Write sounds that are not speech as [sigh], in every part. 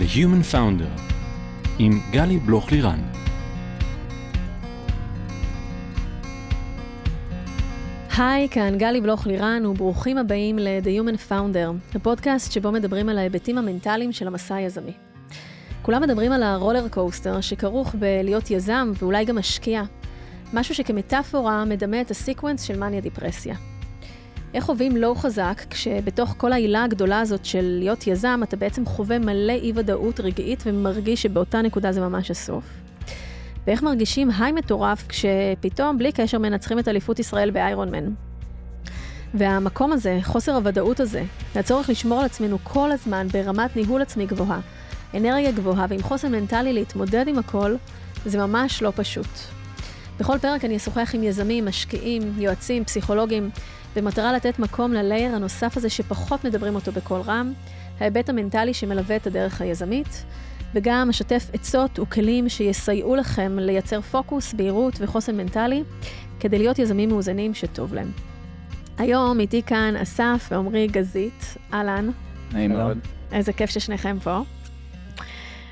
The Human Founder עם גלי בלוך-לירן. היי, כאן גלי בלוך-לירן, וברוכים הבאים ל-The Human Founder, הפודקאסט שבו מדברים על ההיבטים המנטליים של המסע היזמי. כולם מדברים על ה roller coaster שכרוך בלהיות יזם ואולי גם משקיע. משהו שכמטאפורה מדמה את ה sequence של מניה דיפרסיה. איך חווים לואו חזק כשבתוך כל ההילה הגדולה הזאת של להיות יזם, אתה בעצם חווה מלא אי-ודאות רגעית ומרגיש שבאותה נקודה זה ממש הסוף. ואיך מרגישים היי מטורף כשפתאום, בלי קשר, מנצחים את אליפות ישראל באיירון מן. והמקום הזה, חוסר הוודאות הזה, והצורך לשמור על עצמנו כל הזמן ברמת ניהול עצמי גבוהה, אנרגיה גבוהה ועם חוסן מנטלי להתמודד עם הכל, זה ממש לא פשוט. בכל פרק אני אשוחח עם יזמים, משקיעים, יועצים, פסיכולוגים, במטרה לתת מקום ללייר הנוסף הזה שפחות מדברים אותו בקול רם, ההיבט המנטלי שמלווה את הדרך היזמית, וגם אשתף עצות וכלים שיסייעו לכם לייצר פוקוס, בהירות וחוסן מנטלי, כדי להיות יזמים מאוזנים שטוב להם. היום איתי כאן אסף ועמרי גזית, אהלן. נעים מאוד. איזה כיף ששניכם פה.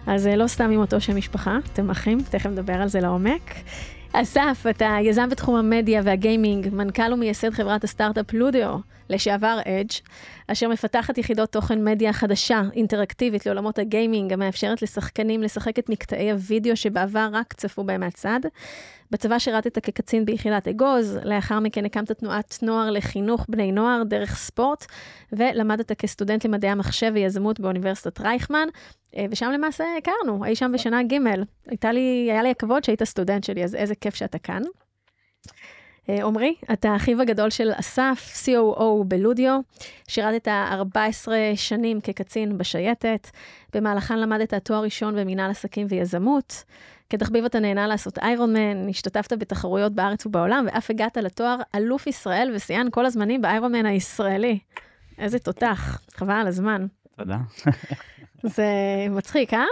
אז לא סתם עם אותו שם משפחה, אתם אחים, תכף נדבר על זה לעומק. אסף, אתה יזם בתחום המדיה והגיימינג, מנכ"ל ומייסד חברת הסטארט-אפ לודיו, לשעבר אדג', אשר מפתחת יחידות תוכן מדיה חדשה, אינטראקטיבית לעולמות הגיימינג, המאפשרת לשחקנים לשחק את מקטעי הוידאו שבעבר רק צפו בהם מהצד. בצבא שירתת כקצין ביחידת אגוז, לאחר מכן הקמת תנועת נוער לחינוך בני נוער דרך ספורט, ולמדת כסטודנט למדעי המחשב ויזמות באוניברסיטת רייכמן, אה, ושם למעשה הכרנו, אי שם בשנה ג'. לי, היה לי הכבוד שהיית סטודנט שלי, אז איזה כיף שאתה כאן. אה, עמרי, אתה אחיו הגדול של אסף, COO בלודיו, שירתת 14 שנים כקצין בשייטת, במהלכן למדת תואר ראשון במנהל עסקים ויזמות. כתחביב אתה נהנה לעשות איירון מן, השתתפת בתחרויות בארץ ובעולם, ואף הגעת לתואר אלוף ישראל ושיאן כל הזמנים באיירון מן הישראלי. איזה תותח, חבל על הזמן. תודה. זה מצחיק, אה?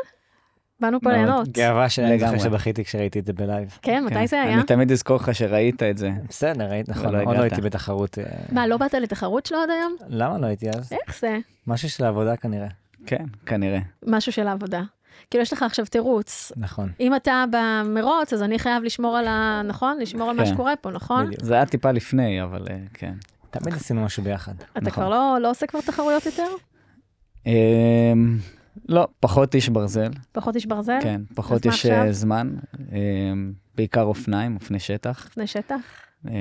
באנו פה ליהנות. גאווה שלי, אני זוכר שבכיתי כשראיתי את זה בלייב. כן, מתי זה היה? אני תמיד אזכור לך שראית את זה. בסדר, ראית, נכון, עוד לא. הייתי בתחרות. אה, מה, לא באת לתחרות שלו עד היום? למה לא הייתי אז? איך זה? משהו של העבודה כנראה. כן, כנראה. משהו של העבודה. כאילו, יש לך עכשיו תירוץ. נכון. אם אתה במרוץ, אז אני חייב לשמור על ה... נכון? לשמור על מה כן. שקורה פה, נכון? זה היה טיפה לפני, אבל אה, כן. תמיד עשינו משהו ביחד. אתה נכון. כבר לא לא עושה כבר תחרויות יותר? לא, פחות איש ברזל, פחות איש ברזל? כן, פחות יש עכשיו? אה, זמן. אמ, בעיקר אופניים, אופני שטח. לפני שטח? אמ,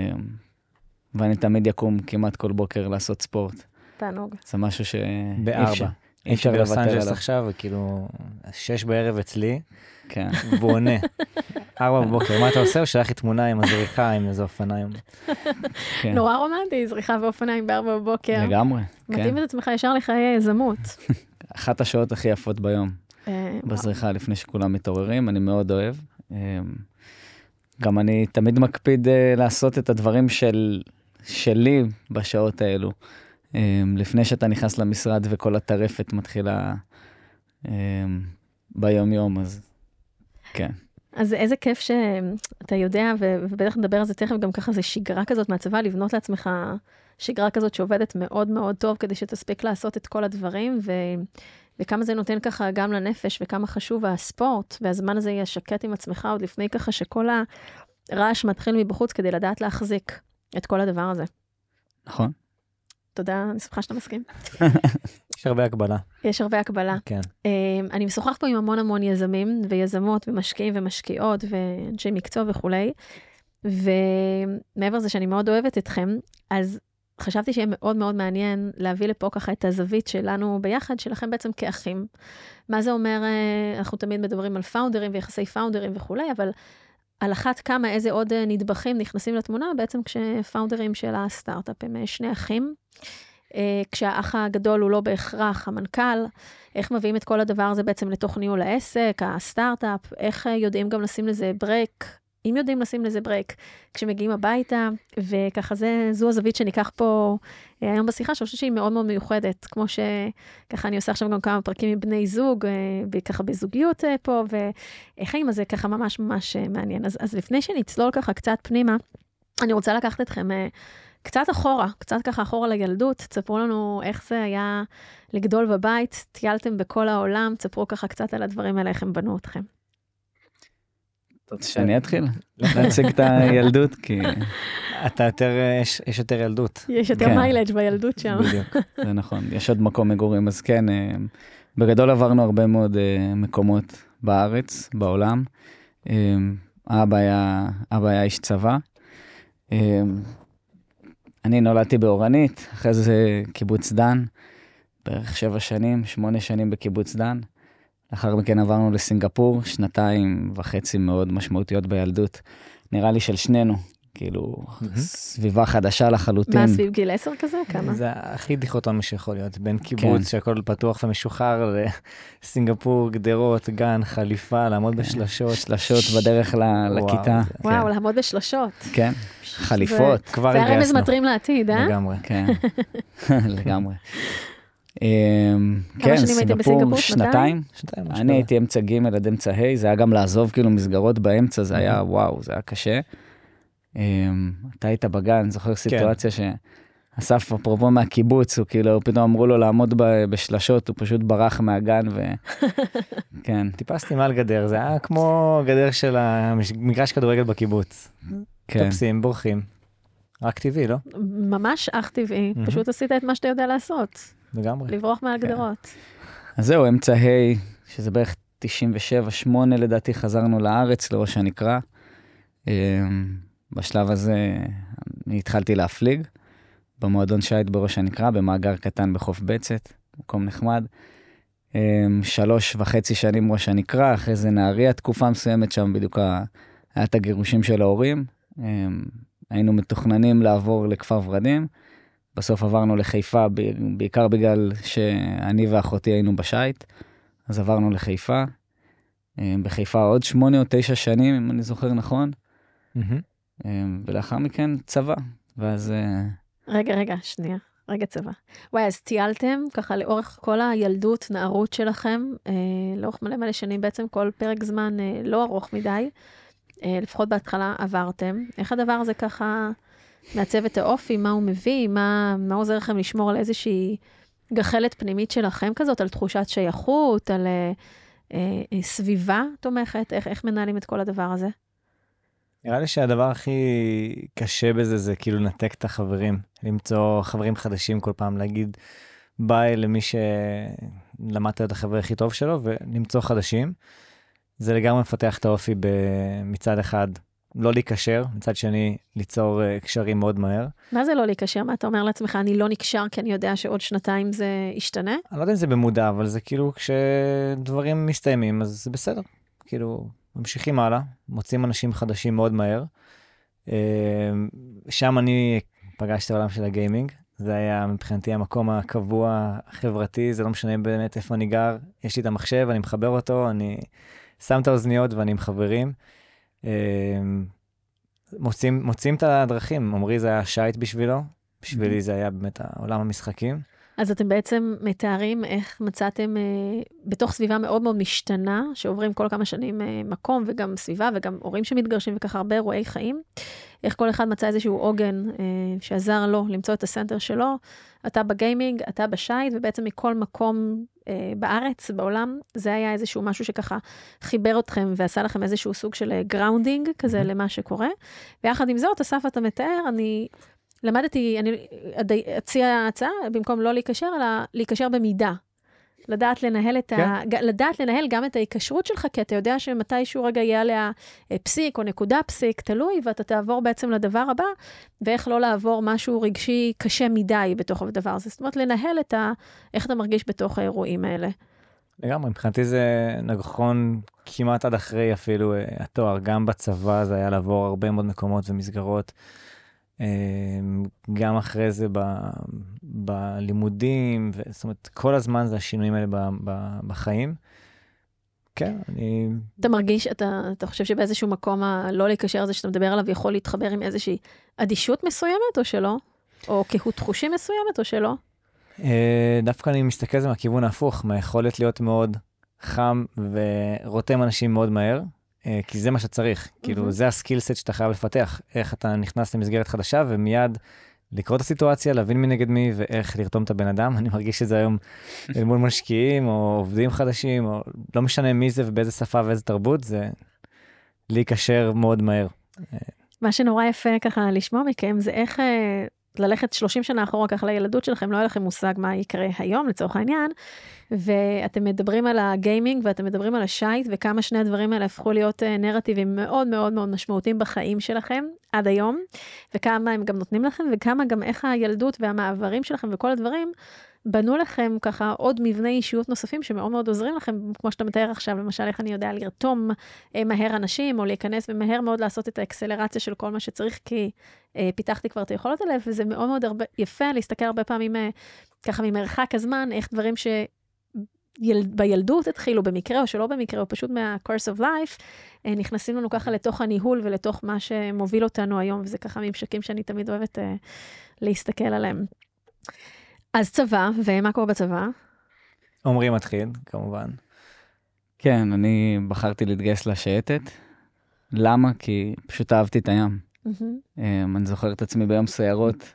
ואני תמיד יקום כמעט כל בוקר לעשות ספורט. תענוג. זה משהו שאי בארבע. אפשר- אי הייתי אפשר בלוס לוותר אנג'לס עליו. עכשיו, וכאילו, שש בערב אצלי, כן, [laughs] והוא עונה. ארבע בבוקר, מה אתה עושה? הוא שלח לי תמונה עם הזריחה, עם איזה אופניים. כן, נורא רומנטי, זריחה ואופניים בארבע בבוקר. לגמרי. מתאים כן. את עצמך ישר לחיי יזמות. אחת השעות הכי יפות ביום. אה, בזריחה לפני שכולם מתעוררים, אני מאוד אוהב. אמ, גם אני תמיד מקפיד אה, לעשות את הדברים של, שלי בשעות האלו. לפני שאתה נכנס למשרד וכל הטרפת מתחילה אמ, ביום יום, אז כן. אז איזה כיף שאתה יודע, ובטח נדבר על זה תכף, גם ככה זה שגרה כזאת מהצבא, לבנות לעצמך שגרה כזאת שעובדת מאוד מאוד טוב, כדי שתספיק לעשות את כל הדברים, ו... וכמה זה נותן ככה גם לנפש, וכמה חשוב הספורט, והזמן הזה יהיה שקט עם עצמך עוד לפני ככה שכל הרעש מתחיל מבחוץ כדי לדעת להחזיק את כל הדבר הזה. נכון? תודה, אני שמחה שאתה מסכים. [laughs] יש הרבה הקבלה. יש הרבה הקבלה. כן. Um, אני משוחח פה עם המון המון יזמים ויזמות ומשקיעים ומשקיעות ואנשי מקצוע וכולי, ומעבר לזה שאני מאוד אוהבת אתכם, אז חשבתי שיהיה מאוד מאוד מעניין להביא לפה ככה את הזווית שלנו ביחד, שלכם בעצם כאחים. מה זה אומר, אה, אנחנו תמיד מדברים על founderים ויחסי founderים וכולי, אבל על אחת כמה, איזה עוד אה, נדבכים נכנסים לתמונה, בעצם כש founderים של הסטארט-אפ הם אה, שני אחים. כשהאח הגדול הוא לא בהכרח המנכ"ל, איך מביאים את כל הדבר הזה בעצם לתוך ניהול העסק, הסטארט-אפ, איך יודעים גם לשים לזה break, אם יודעים לשים לזה ברייק, כשמגיעים הביתה, וככה זה, זו הזווית שניקח פה אה, היום בשיחה, שאני חושבת שהיא מאוד מאוד מיוחדת, כמו שככה אני עושה עכשיו גם כמה פרקים עם בני זוג, אה, ככה בזוגיות אה, פה, והחיים הזה ככה ממש ממש מעניין. אז, אז לפני שנצלול ככה קצת פנימה, אני רוצה לקחת אתכם קצת אחורה, קצת ככה אחורה לילדות, תספרו לנו איך זה היה לגדול בבית, טיילתם בכל העולם, תספרו ככה קצת על הדברים האלה, איך הם בנו אתכם. שאני אתחיל להציג את הילדות כי אתה יותר, יש, יש יותר ילדות. יש יותר כן. מיילג' בילדות שם. בדיוק. זה נכון יש עוד מקום מגורים אז כן אה, בגדול עברנו הרבה מאוד אה, מקומות בארץ בעולם. אה, אבא היה אבא היה איש צבא. אני נולדתי באורנית אחרי זה קיבוץ דן. בערך שבע שנים שמונה שנים בקיבוץ דן. לאחר מכן עברנו לסינגפור שנתיים וחצי מאוד משמעותיות בילדות. נראה לי של שנינו כאילו סביבה חדשה לחלוטין. מה, סביב גיל 10 כזה? כמה? זה הכי דיכוטומי שיכול להיות, בין כן. קיבוץ שהכל פתוח ומשוחרר לסינגפור, גדרות, גן, חליפה, לעמוד בשלשות. שלשות בדרך ל- וואו, לכיתה. וואו, לעמוד בשלשות. כן, חליפות. כבר זה הרמז התגייסנו. מטרים לעתיד, אה? לגמרי. כן, [laughs] לגמרי. אמ, כן, שנים הייתם בסינגפור? סינגפור שנתיים? שנתיים. אני. הייתי אמצע ג' עד אמצע ה', זה היה גם לעזוב כאילו מסגרות באמצע, זה היה וואו, זה היה קשה. אמ, אתה היית בגן, זוכר סיטואציה שאסף אפרופו מהקיבוץ, הוא כאילו, פתאום אמרו לו לעמוד ב- בשלשות, הוא פשוט ברח מהגן ו... [laughs] כן, טיפסתי מעל גדר, זה היה כמו גדר של המגרש כדורגל בקיבוץ. כן. טפסים, בורחים. רק טבעי, לא? ממש אך טבעי. פשוט עשית את מה שאתה יודע לעשות, לגמרי. לברוח מעל כן. גדרות. אז זהו, אמצע ה', שזה בערך 97-8 לדעתי, חזרנו לארץ, לראש הנקרה. אמ, בשלב הזה אני התחלתי להפליג במועדון שיט בראש הנקרה, במאגר קטן בחוף בצת, מקום נחמד. אמ, שלוש וחצי שנים ראש הנקרה, אחרי זה נהריה, תקופה מסוימת שם בדיוק היה את הגירושים של ההורים. אמ, היינו מתוכננים לעבור לכפר ורדים. בסוף עברנו לחיפה, בעיקר בגלל שאני ואחותי היינו בשייט, אז עברנו לחיפה. אה, בחיפה עוד שמונה או תשע שנים, אם אני זוכר נכון. אה, ולאחר מכן צבא. ואז אה, רגע, רגע, שנייה. רגע צבא. וואי, אז טיילתם ככה לאורך כל הילדות, נערות שלכם, אה, לאורך מלא מלא שנים, בעצם כל פרק זמן אה, לא ארוך מדי, אה, לפחות בהתחלה עברתם. איך הדבר הזה ככה מעצב את האופי, מה הוא מביא, מה, מה עוזר לכם לשמור על איזושהי גחלת פנימית שלכם כזאת, על תחושת שייכות, על אה, אה, אה, סביבה תומכת, איך, איך מנהלים את כל הדבר הזה? נראה לי שהדבר הכי קשה בזה זה כאילו לנתק את החברים, למצוא חברים חדשים כל פעם, להגיד ביי למי שלמדת להיות החבר הכי טוב שלו ולמצוא חדשים. זה לגמרי מפתח את האופי מצד אחד, לא להיקשר, מצד שני ליצור אה, קשרים מאוד מהר. מה זה לא להיקשר? מה אתה אומר לעצמך, אני לא נקשר כי אני יודע שעוד שנתיים זה ישתנה? אני לא יודע אם זה במודע, אבל זה כאילו כשדברים מסתיימים אז זה בסדר. כאילו, ממשיכים הלאה, מוצאים אנשים חדשים מאוד מהר. אה, שם אני פגשתי את העולם של הגיימינג, זה היה מבחינתי המקום הקבוע החברתי, זה לא משנה באמת איפה אני גר, יש לי את המחשב, אני מחבר אותו, אני שם את האוזניות ואני עם חברים. אה, מוצאים, מוצאים את הדרכים, עמרי זה היה שייט בשבילו, בשבילי זה היה באמת עולם המשחקים. אז אתם בעצם מתארים איך מצאתם אה, בתוך סביבה מאוד מאוד משתנה, שעוברים כל כמה שנים אה, מקום וגם סביבה וגם הורים שמתגרשים וככה הרבה אירועי חיים, איך כל אחד מצא איזשהו עוגן אה, שעזר לו למצוא את הסנטר שלו. אתה ב gaming, אתה בשייט, ובעצם מכל מקום בארץ, בעולם, זה היה איזשהו משהו שככה חיבר אתכם ועשה לכם איזשהו סוג של grounding כזה Mhm. למה שקורה. ויחד עם זאת, אסף, אתה מתאר, אני למדתי, אני אדי- אציע הצעה, במקום לא להיקשר, אלא להיקשר במידה. לדעת לנהל את ה... ג- לדעת לנהל גם את ההיקשרות שלך, כי אתה יודע שמתישהו רגע יהיה עליה אה, פסיק או נקודה פסיק, תלוי, ואתה תעבור בעצם לדבר הבא, ואיך לא לעבור משהו רגשי קשה מדי בתוך הדבר הזה. זאת אומרת, לנהל את ה... איך אתה מרגיש בתוך האירועים האלה. לגמרי, מבחינתי זה נכון כמעט עד אחרי אפילו אה, התואר, גם בצבא זה היה לעבור הרבה מאוד מקומות ומסגרות. אה, גם אחרי זה ב, בלימודים, ו- זאת אומרת, כל הזמן זה השינויים האלה ב, ב, בחיים. כן, אני... אתה מרגיש, אתה, אתה חושב שבאיזשהו מקום הלא להיקשר הזה שאתה מדבר עליו יכול להתחבר עם איזושהי אדישות מסוימת, או שלא? או קהות חושים מסוימת, או שלא? אה, דווקא אני מסתכל על זה מהכיוון ההפוך, מהיכולת להיות מאוד חם ורותם אנשים מאוד מהר, כי זה מה שצריך. כאילו, מהמם. זה הסקילסט שאתה חייב לפתח, איך אתה נכנס למסגרת חדשה ומיד לקרוא את הסיטואציה, להבין מי נגד מי ואיך לרתום את הבן אדם. [laughs] אני מרגיש שזה היום אל מול משקיעים או עובדים חדשים, או לא משנה מי זה ובאיזה שפה ואיזה תרבות, זה להיקשר מאוד מהר. מה שנורא יפה ככה לשמוע מכם זה איך אה, ללכת 30 שנה אחורה ככה לילדות שלכם, לא היה לכם מושג מה יקרה היום לצורך העניין, ואתם מדברים על הגיימינג ואתם מדברים על השייט וכמה שני הדברים האלה הפכו להיות אה, נרטיבים מאוד מאוד מאוד משמעותיים בחיים שלכם עד היום, וכמה הם גם נותנים לכם וכמה גם איך הילדות והמעברים שלכם וכל הדברים בנו לכם ככה עוד מבני אישיות נוספים שמאוד מאוד עוזרים לכם, כמו שאתה מתאר עכשיו, למשל איך אני יודע לרתום אה, מהר אנשים, או להיכנס ומהר מאוד לעשות את האקסלרציה של כל מה שצריך, כי אה, פיתחתי כבר את היכולות האלה, וזה מאוד מאוד הרבה, יפה להסתכל הרבה פעמים אה, ככה ממרחק הזמן, איך דברים ש... יל... בילדות התחילו במקרה או שלא במקרה, או פשוט מה-course of life, אה, נכנסים לנו ככה לתוך הניהול ולתוך מה שמוביל אותנו היום, וזה ככה ממשקים שאני תמיד אוהבת אה, להסתכל עליהם. אז צבא, ומה קורה בצבא? עמרי מתחיל, כמובן. כן, אני בחרתי להתגייס לשייטת. למה? כי פשוט אהבתי את הים. Mm-hmm. אני זוכר את עצמי ביום סיירות,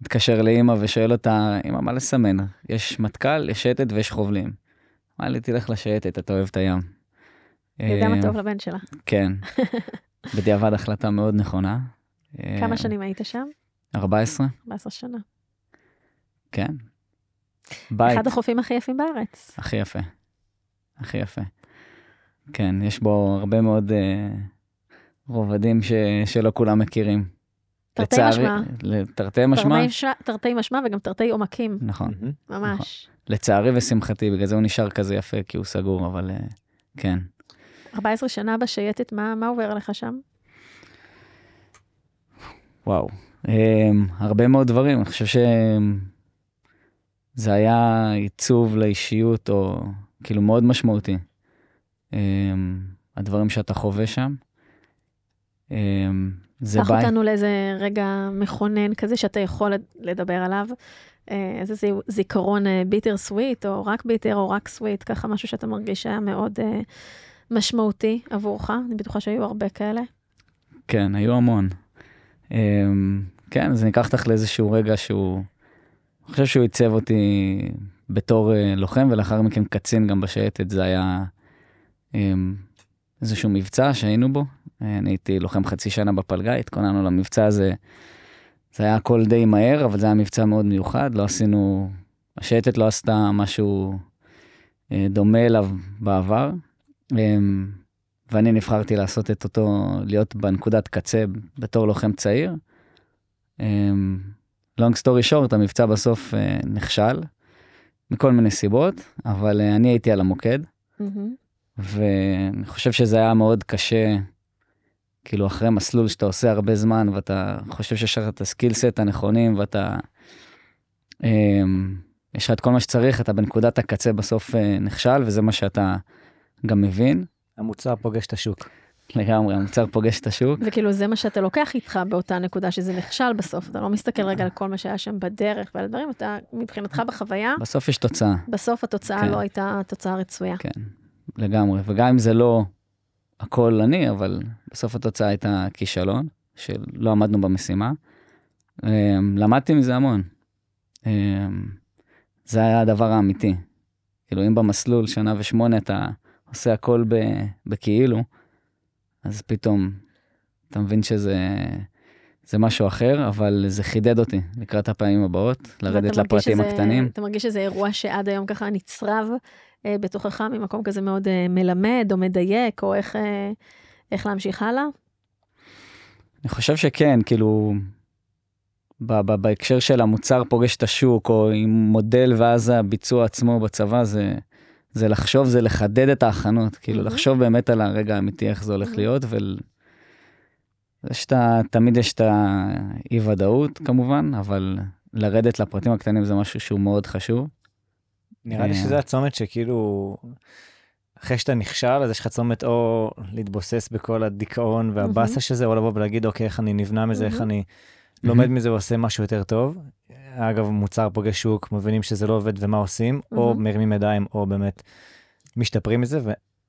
מתקשר לאימא ושואל אותה, אימא, מה לסמן? יש מטכ"ל, יש שייטת ויש חובלים. אמר לי, תלך לשייטת, אתה אוהב את הים. ידע מה טוב לבן שלה. כן. [laughs] בדיעבד החלטה מאוד נכונה. כמה שנים היית שם? 14. 14 שנה. כן. בית. אחד החופים הכי יפים בארץ. הכי יפה. הכי יפה. כן, יש בו הרבה מאוד uh, רובדים ש, שלא כולם מכירים. תרתי משמע. תרתי משמע. תרתי משמע וגם תרתי עומקים. נכון. ממש. נכון. לצערי ושמחתי, בגלל זה הוא נשאר כזה יפה, כי הוא סגור, אבל uh, כן. 14 שנה בשייטת, מה, מה עובר עליך שם? וואו, um, הרבה מאוד דברים. אני חושב שזה היה עיצוב לאישיות, או כאילו מאוד משמעותי. Um, הדברים שאתה חווה שם. Um, זה קח אותנו לאיזה רגע מכונן כזה שאתה יכול לדבר עליו. איזה זיכרון ביטר סוויט, או רק ביטר או רק סוויט, ככה משהו שאתה מרגיש שהיה מאוד uh, משמעותי עבורך, אני בטוחה שהיו הרבה כאלה. כן, היו המון. Um, כן, אז אני אקח אותך לאיזשהו רגע שהוא, אני חושב שהוא עיצב אותי בתור uh, לוחם, ולאחר מכן קצין גם בשייטת, זה היה um, איזשהו מבצע שהיינו בו. אני הייתי לוחם חצי שנה בפלגה, התכוננו למבצע הזה. זה היה הכל די מהר, אבל זה היה מבצע מאוד מיוחד, לא עשינו, השייטת לא עשתה משהו uh, דומה אליו בעבר. Um, ואני נבחרתי לעשות את אותו, להיות בנקודת קצה בתור לוחם צעיר. Long story short, המבצע בסוף uh, נכשל, מכל מיני סיבות, אבל uh, אני הייתי על המוקד, mm-hmm. ואני חושב שזה היה מאוד קשה, כאילו אחרי מסלול שאתה עושה הרבה זמן, ואתה חושב שיש לך את ה skill set הנכונים, ואתה, um, יש לך את כל מה שצריך, אתה בנקודת הקצה בסוף uh, נכשל, וזה מה שאתה גם מבין. המוצר פוגש את השוק. לגמרי, המוצר פוגש את השוק. וכאילו זה מה שאתה לוקח איתך באותה נקודה שזה נכשל בסוף, אתה לא מסתכל רגע על כל מה שהיה שם בדרך ועל דברים, אתה מבחינתך בחוויה, בסוף יש תוצאה. בסוף התוצאה כן. לא הייתה תוצאה רצויה. כן, לגמרי, וגם אם זה לא הכל אני, אבל בסוף התוצאה הייתה כישלון, שלא עמדנו במשימה. אמ, למדתי מזה המון. אמ, זה היה הדבר האמיתי. כאילו, אם במסלול שנה ושמונה אתה עושה הכל בכאילו, אז פתאום אתה מבין שזה זה משהו אחר, אבל זה חידד אותי לקראת הפעמים הבאות, לרדת לפרטים שזה, הקטנים. אתה מרגיש שזה אירוע שעד היום ככה נצרב אה, בתוכך ממקום כזה מאוד אה, מלמד או מדייק, או איך, אה, איך להמשיך הלאה? אני חושב שכן, כאילו, ב- ב- בהקשר של המוצר פוגש את השוק, או עם מודל ואז הביצוע עצמו בצבא, זה, זה לחשוב, זה לחדד את ההכנות, כאילו. לחשוב באמת על הרגע האמיתי, איך זה הולך. להיות, ול... יש את ה... תמיד יש את האי ודאות כמובן, אבל לרדת לפרטים הקטנים זה משהו שהוא מאוד חשוב. נראה לי אה. שזה הצומת שכאילו, אחרי שאתה נכשל, אז יש לך צומת או להתבוסס בכל הדיכאון והבאסה של זה, או לבוא ולהגיד, אוקיי, איך אני נבנה מזה, איך. אני לומד מזה ועושה משהו יותר טוב. אגב, מוצר פוגש שוק, מבינים שזה לא עובד ומה עושים, או מהמם. מרימים ידיים, או באמת משתפרים מזה.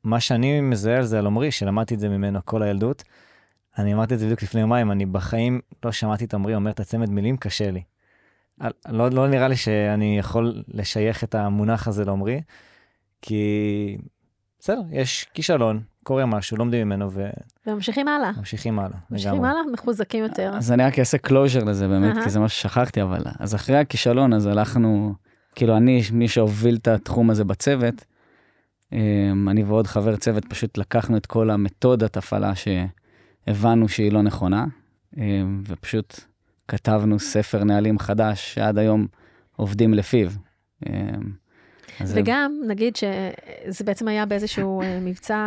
ומה שאני מזהה על זה על עמרי, שלמדתי את זה ממנו כל הילדות, אני אמרתי את זה בדיוק לפני יומיים, אני בחיים לא שמעתי את עמרי אומר את הצמד מילים, קשה לי. לא, לא נראה לי שאני יכול לשייך את המונח הזה לעמרי, כי בסדר, יש כישלון, קורה משהו, לומדים ממנו וממשיכים הלאה. וממשיכים הלאה. ממשיכים לגמרי. הלאה, מחוזקים יותר. אז אני רק אעשה closure לזה באמת. כי זה מה ששכחתי, אבל אז אחרי הכישלון אז הלכנו, כאילו אני, מי שהוביל את התחום הזה בצוות, אמ, אני ועוד חבר צוות פשוט לקחנו את כל מתודת הפעלה שהבנו שהיא לא נכונה, אמ, ופשוט כתבנו ספר נהלים חדש שעד היום עובדים לפיו. אז זה- וגם, נגיד שזה בעצם היה באיזשהו אה, מבצע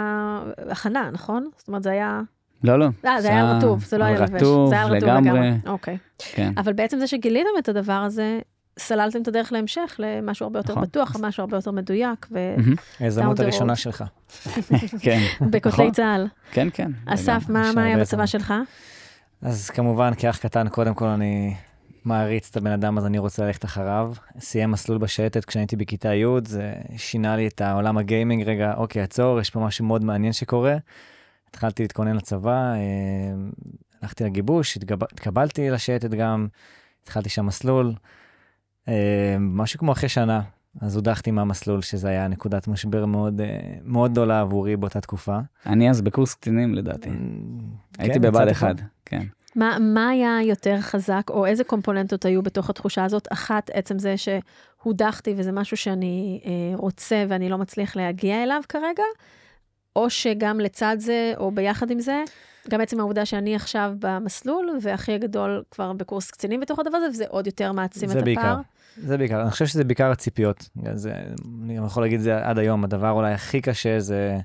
הכנה, נכון? זאת אומרת, זה היה... לא, לא. אה, זה היה רטוב, זה לא היה לבש. רטוב זה היה רטוב לגמרי. לגמרי. אוקיי. כן. אבל בעצם זה שגיליתם את הדבר הזה, סללתם את הדרך להמשך למשהו הרבה יותר נכון. בטוח, משהו הרבה יותר מדויק, down the הראשונה. שלך. [laughs] כן. ובכותלי נכון. צה"ל. כן, כן. אסף. מה היה בצבא. שלך? אז כמובן, כאח קטן, קודם כל אני מעריץ את הבן אדם, אז אני רוצה ללכת אחריו. סיים מסלול בשייטת כשהייתי בכיתה י', זה שינה לי את העולם הגיימינג. רגע, אוקיי, עצור, יש פה משהו מאוד מעניין שקורה. התחלתי להתכונן לצבא, אה, הלכתי לגיבוש, התגב... התקבלתי לשייטת גם, התחלתי שם מסלול. אה, משהו כמו אחרי שנה, אז הודחתי מהמסלול, שזה היה נקודת משבר מאוד, אה, מאוד גדולה עבורי באותה תקופה. אני אז בקורס קצינים לדעתי. הייתי כן, בבה"ד יצאת 1, כן. מה, מה היה יותר חזק, או איזה קומפוננטות היו בתוך התחושה הזאת? אחת, עצם זה שהודחתי וזה משהו שאני אה, רוצה ואני לא מצליח להגיע אליו כרגע, או שגם לצד זה, או ביחד עם זה, גם עצם העובדה שאני עכשיו במסלול, ואחי הגדול כבר בקורס קצינים בתוך הדבר הזה, וזה עוד יותר מעצים את בעיקר. הפער. זה בעיקר, אני חושב שזה בעיקר הציפיות. זה, אני יכול להגיד את זה עד היום, הדבר אולי הכי קשה זה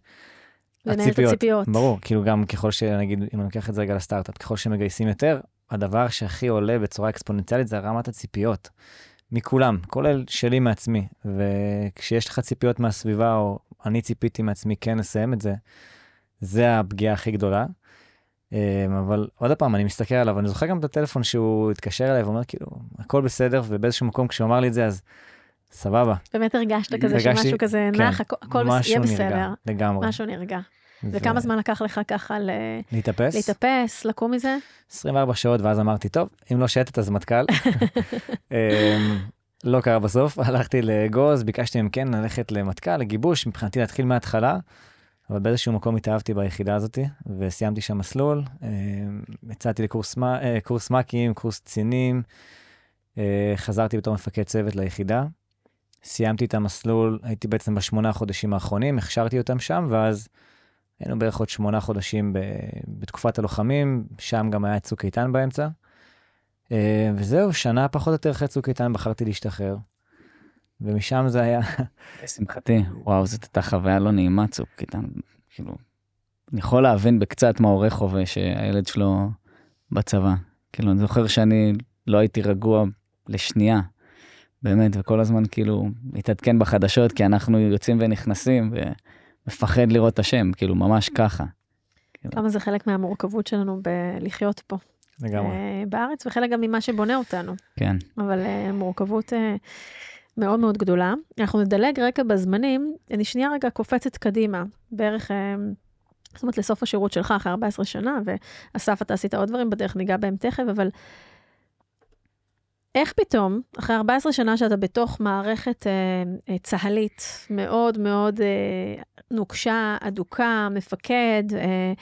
לנהל את הציפיות. ברור, כאילו גם ככל שנגיד, אם אני לוקח את זה רגע לסטארט-אפ, ככל שמגייסים יותר, הדבר שהכי עולה בצורה אקספוננציאלית זה רמת הציפיות. מכולם, כולל שלי מעצמי. וכשיש לך ציפיות מהסביבה, או אני ציפיתי מעצמי כן לסיים את זה, זה הפגיעה הכי גדולה. אמ, אבל עוד פעם, אני מסתכל עליו, אני זוכר גם את הטלפון שהוא התקשר אליי ואומר כאילו, הכל בסדר, ובאיזשהו מקום כשהוא אמר לי את זה, אז סבבה. באמת הרגשת כזה הרגשתי- שמשהו כזה כן, נח, הכ- הכל יהיה בסדר. נרגע, לגמרי. משהו נרגע. ו- וכמה זמן לקח לך ככה ל- להתאפס? להתאפס, לקום מזה? 24 שעות, ואז אמרתי, טוב, אם לא שייטת אז מטכ"ל. [laughs] אמ, לא קרה בסוף, [laughs] הלכתי לגוז, ביקשתי מהם כן ללכת למטכ"ל, לגיבוש, מבחינתי להתחיל מההתחלה, אבל באיזשהו מקום התאהבתי ביחידה הזאת, וסיימתי שם מסלול. אמ, יצאתי לקורס אה, מ"כים, קורס קצינים, אה, חזרתי בתור מפקד צוות ליחידה. סיימתי את המסלול, הייתי בעצם בשמונה החודשים האחרונים, הכשרתי אותם שם, ואז היינו בערך עוד שמונה חודשים ב, בתקופת הלוחמים, שם גם היה צוק איתן באמצע. אה, וזהו, שנה פחות או יותר אחרי צוק איתן בחרתי להשתחרר. ומשם זה היה, [laughs] לשמחתי, וואו, זאת הייתה חוויה לא נעימה, צוק איתן, כאילו, אני יכול להבין בקצת מה הורה חווה שהילד שלו בצבא. כאילו, אני זוכר שאני לא הייתי רגוע לשנייה, באמת, וכל הזמן כאילו להתעדכן בחדשות, כי אנחנו יוצאים ונכנסים, ומפחד לראות את השם, כאילו, ממש ככה. כמה זה חלק מהמורכבות שלנו בלחיות פה לגמרי. אה, בארץ, וחלק גם ממה שבונה אותנו. כן. אבל אה, מורכבות אה, מאוד מאוד גדולה. אנחנו נדלג רגע בזמנים, אני שנייה רגע קופצת קדימה, בערך, זאת אומרת, לסוף השירות שלך אחרי 14 שנה, ואסף, אתה עשית עוד דברים בדרך, ניגע בהם תכף, אבל איך פתאום, אחרי 14 שנה שאתה בתוך מערכת אה, אה, צה"לית מאוד מאוד אה, נוקשה, אדוקה, מפקד, אה,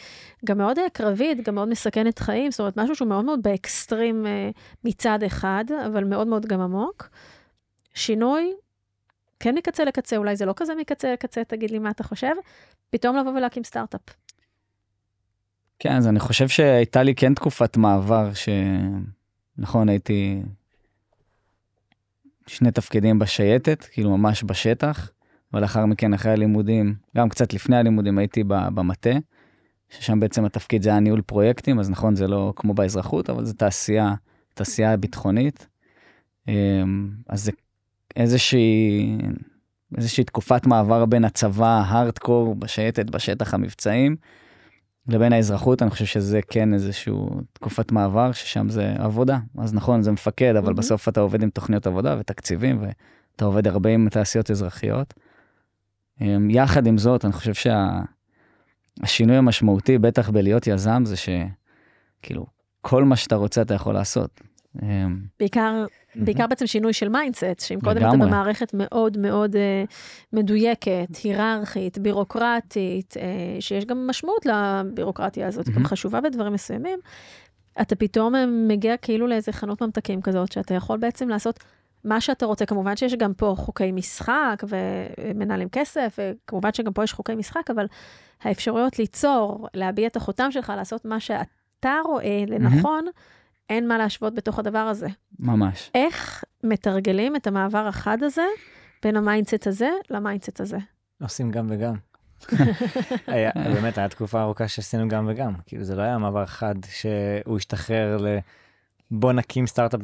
גם מאוד אה, קרבית, גם מאוד מסכנת חיים, זאת אומרת, משהו שהוא מאוד מאוד באקסטרים אה, מצד אחד, אבל מאוד מאוד גם עמוק. שינוי, כן מקצה לקצה, אולי זה לא כזה מקצה לקצה, תגיד לי מה אתה חושב, פתאום לבוא ולהקים סטארט-אפ. כן, אז אני חושב שהייתה לי כן תקופת מעבר, שנכון, הייתי שני תפקידים בשייטת, כאילו ממש בשטח, ולאחר מכן, אחרי הלימודים, גם קצת לפני הלימודים, הייתי במטה, ששם בעצם התפקיד זה היה ניהול פרויקטים, אז נכון, זה לא כמו באזרחות, אבל זה תעשייה, תעשייה ביטחונית. אמ, אז זה איזושהי, איזושהי תקופת מעבר בין הצבא, ההארדקור, בשייטת, בשטח המבצעים, לבין האזרחות, אני חושב שזה כן איזשהו תקופת מעבר, ששם זה עבודה. אז נכון, זה מפקד, אבל מהמם. בסוף אתה עובד עם תוכניות עבודה ותקציבים, ואתה עובד הרבה עם תעשיות אזרחיות. אמ, יחד עם זאת, אני חושב שהשינוי המשמעותי, בטח בלהיות יזם, זה כאילו, כל מה שאתה רוצה אתה יכול לעשות. אמ, בעיקר, בעיקר בעצם שינוי של mindset, שאם קודם אתה. במערכת מאוד מאוד אה, מדויקת, היררכית, בירוקרטית, אה, שיש גם משמעות לבירוקרטיה הזאת, היא גם. חשובה בדברים מסוימים, אתה פתאום אה, מגיע כאילו לאיזה חנות ממתקים כזאת, שאתה יכול בעצם לעשות מה שאתה רוצה. כמובן שיש גם פה חוקי משחק ומנהלים כסף, וכמובן שגם פה יש חוקי משחק, אבל האפשרויות ליצור, להביע את החותם שלך, לעשות מה שאתה רואה לנכון, אין מה להשוות בתוך הדבר הזה. ממש. איך מתרגלים את המעבר החד הזה בין ה mindset הזה ל mindset הזה? עושים גם וגם. [laughs] היה, באמת, הייתה תקופה ארוכה שעשינו גם וגם. כאילו, זה לא היה מעבר חד שהוא השתחרר ל... בוא נקים סטארט-אפ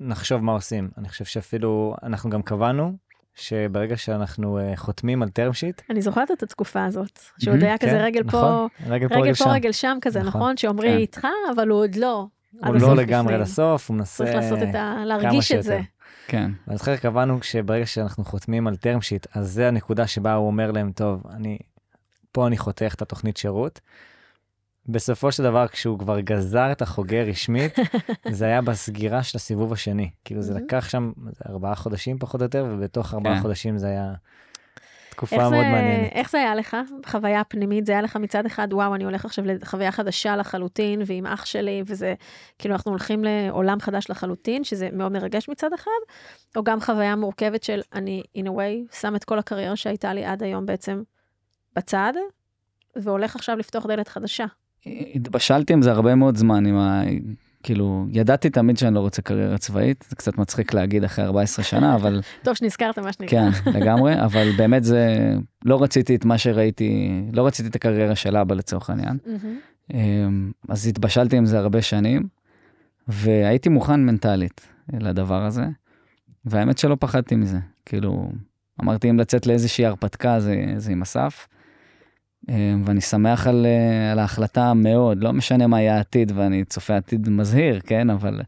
ונחשוב מה עושים. אני חושב שאפילו, אנחנו גם קבענו שברגע שאנחנו uh, חותמים על term sheet, אני זוכרת את התקופה הזאת, שהוא מהמם, עוד היה כזה כן, רגל פה, נכון, רגל פה, רגל רגל פה, שם. רגל שם כזה, נכון, נכון? שעומרי כן. איתך, אבל הוא עוד לא. הוא לא לגמרי. לסוף, הוא מנסה... צריך לעשות את ה... להרגיש את זה. כן. ואני זוכר קבענו שברגע שאנחנו חותמים על term sheet, אז זה הנקודה שבה הוא אומר להם, טוב, אני, פה אני חותך את התוכנית שירות. בסופו של דבר, כשהוא כבר גזר את החוגר רשמית, [laughs] זה היה בסגירה של הסיבוב השני. כאילו זה. לקח שם ארבעה חודשים פחות או יותר, ובתוך ארבעה כן. חודשים זה היה תקופה מאוד זה, מעניינת. איך זה היה לך, חוויה פנימית? זה היה לך מצד אחד, וואו, אני הולך עכשיו לחוויה חדשה לחלוטין, ועם אח שלי, וזה, כאילו, אנחנו הולכים לעולם חדש לחלוטין, שזה מאוד מרגש מצד אחד, או גם חוויה מורכבת של, אני, in a way, שם את כל הקריירה שהייתה לי עד היום בעצם בצד, והולך עכשיו לפתוח דלת חדשה. התבשלתי עם זה הרבה מאוד זמן, עם ה... כאילו, ידעתי תמיד שאני לא רוצה קריירה צבאית, זה קצת מצחיק להגיד אחרי 14 שנה, אבל [laughs] טוב שנזכרת מה שנקרא. כן, לגמרי, אבל באמת זה, לא רציתי את מה שראיתי, לא רציתי את הקריירה של אבא לצורך העניין. אמ, אז התבשלתי עם זה הרבה שנים, והייתי מוכן מנטלית לדבר הזה, והאמת שלא פחדתי מזה. כאילו, אמרתי אם לצאת לאיזושהי הרפתקה זה, זה עם אסף, ואני שמח על, אה, על ההחלטה מאוד, לא משנה מה יהיה העתיד, ואני צופה עתיד מזהיר, כן, אבל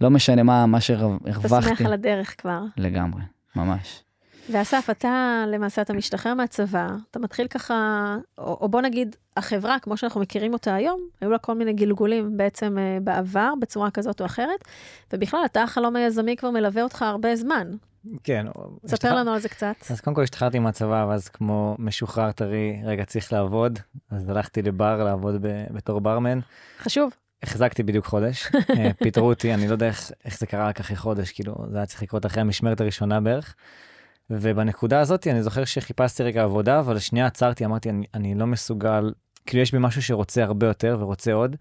לא משנה מה, מה אתה שהרווחתי. שמח על הדרך כבר. לגמרי, ממש. ואסף, אתה למעשה, אתה משתחרר מהצבא, אתה מתחיל ככה, או, או בוא נגיד, החברה, כמו שאנחנו מכירים אותה היום, היו לה כל מיני גלגולים בעצם אה, בעבר, בצורה כזאת או אחרת, ובכלל, אתה החלום היזמי כבר מלווה אותך הרבה זמן. כן. ספר לנו על זה קצת. אז קודם כל השתחררתי מהצבא, ואז כמו משוחרר טרי, רגע, צריך לעבוד, אז הלכתי לבר לעבוד ב- בתור ברמן. חשוב. החזקתי בדיוק חודש, [laughs] אה, פיטרו אותי, אני לא יודע איך, איך זה קרה רק אחרי חודש, כאילו, זה היה צריך לקרות אחרי המשמרת הראשונה בערך. ובנקודה הזאת אני זוכר שחיפשתי רגע עבודה, אבל שנייה עצרתי, אמרתי, אני, אני לא מסוגל, כאילו יש בי משהו שרוצה הרבה יותר ורוצה עוד.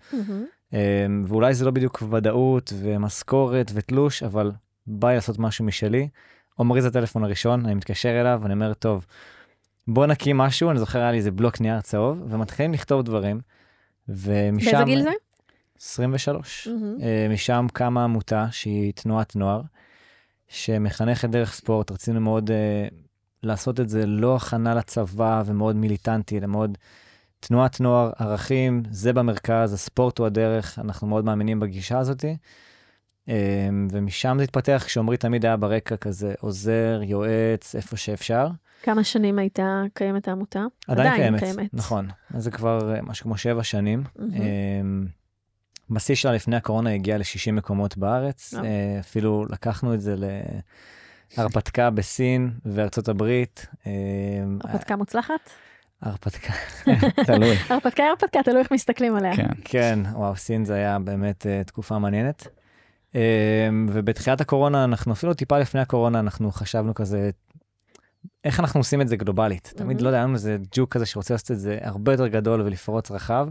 אה, ואולי זה לא בדיוק ודאות ומשכורת ותלוש, אבל בא לי לעשות משהו משלי. עומרי זה הטלפון הראשון, אני מתקשר אליו, אני אומר, טוב, בוא נקים משהו, אני זוכר היה לי איזה בלוק נייר צהוב, ומתחילים לכתוב דברים, ומשם... באיזה גיל זה? 23. מהמם. אה, משם קמה עמותה שהיא תנועת נוער, שמחנכת דרך ספורט. רצינו מאוד uh, לעשות את זה לא הכנה לצבא ומאוד מיליטנטי, אלא מאוד תנועת נוער, ערכים, זה במרכז, הספורט הוא הדרך, אנחנו מאוד מאמינים בגישה הזאת. Um, ומשם זה התפתח כשעמרי תמיד היה ברקע כזה עוזר, יועץ, איפה שאפשר. כמה שנים הייתה קיימת העמותה? עדיין קיימת, קיימת. נכון. אז זה כבר אה, משהו כמו שבע שנים. אמ, בשיא שלה לפני הקורונה הגיעה ל-60 מקומות בארץ. אה, אפילו לקחנו את זה להרפתקה בסין וארצות הברית. אמ, הרפתקה מוצלחת? הרפתקה, [laughs] תלוי. הרפתקה היא הרפתקה, תלוי איך מסתכלים עליה. כן. כן, וואו, סין זה היה באמת אה, תקופה מעניינת. אמ, ובתחילת הקורונה, אנחנו אפילו טיפה לפני הקורונה, אנחנו חשבנו כזה, איך אנחנו עושים את זה גלובלית? תמיד, מהמם. לא יודע, היה לנו איזה ג'וק כזה שרוצה לעשות את זה הרבה יותר גדול ולפרוץ רחב.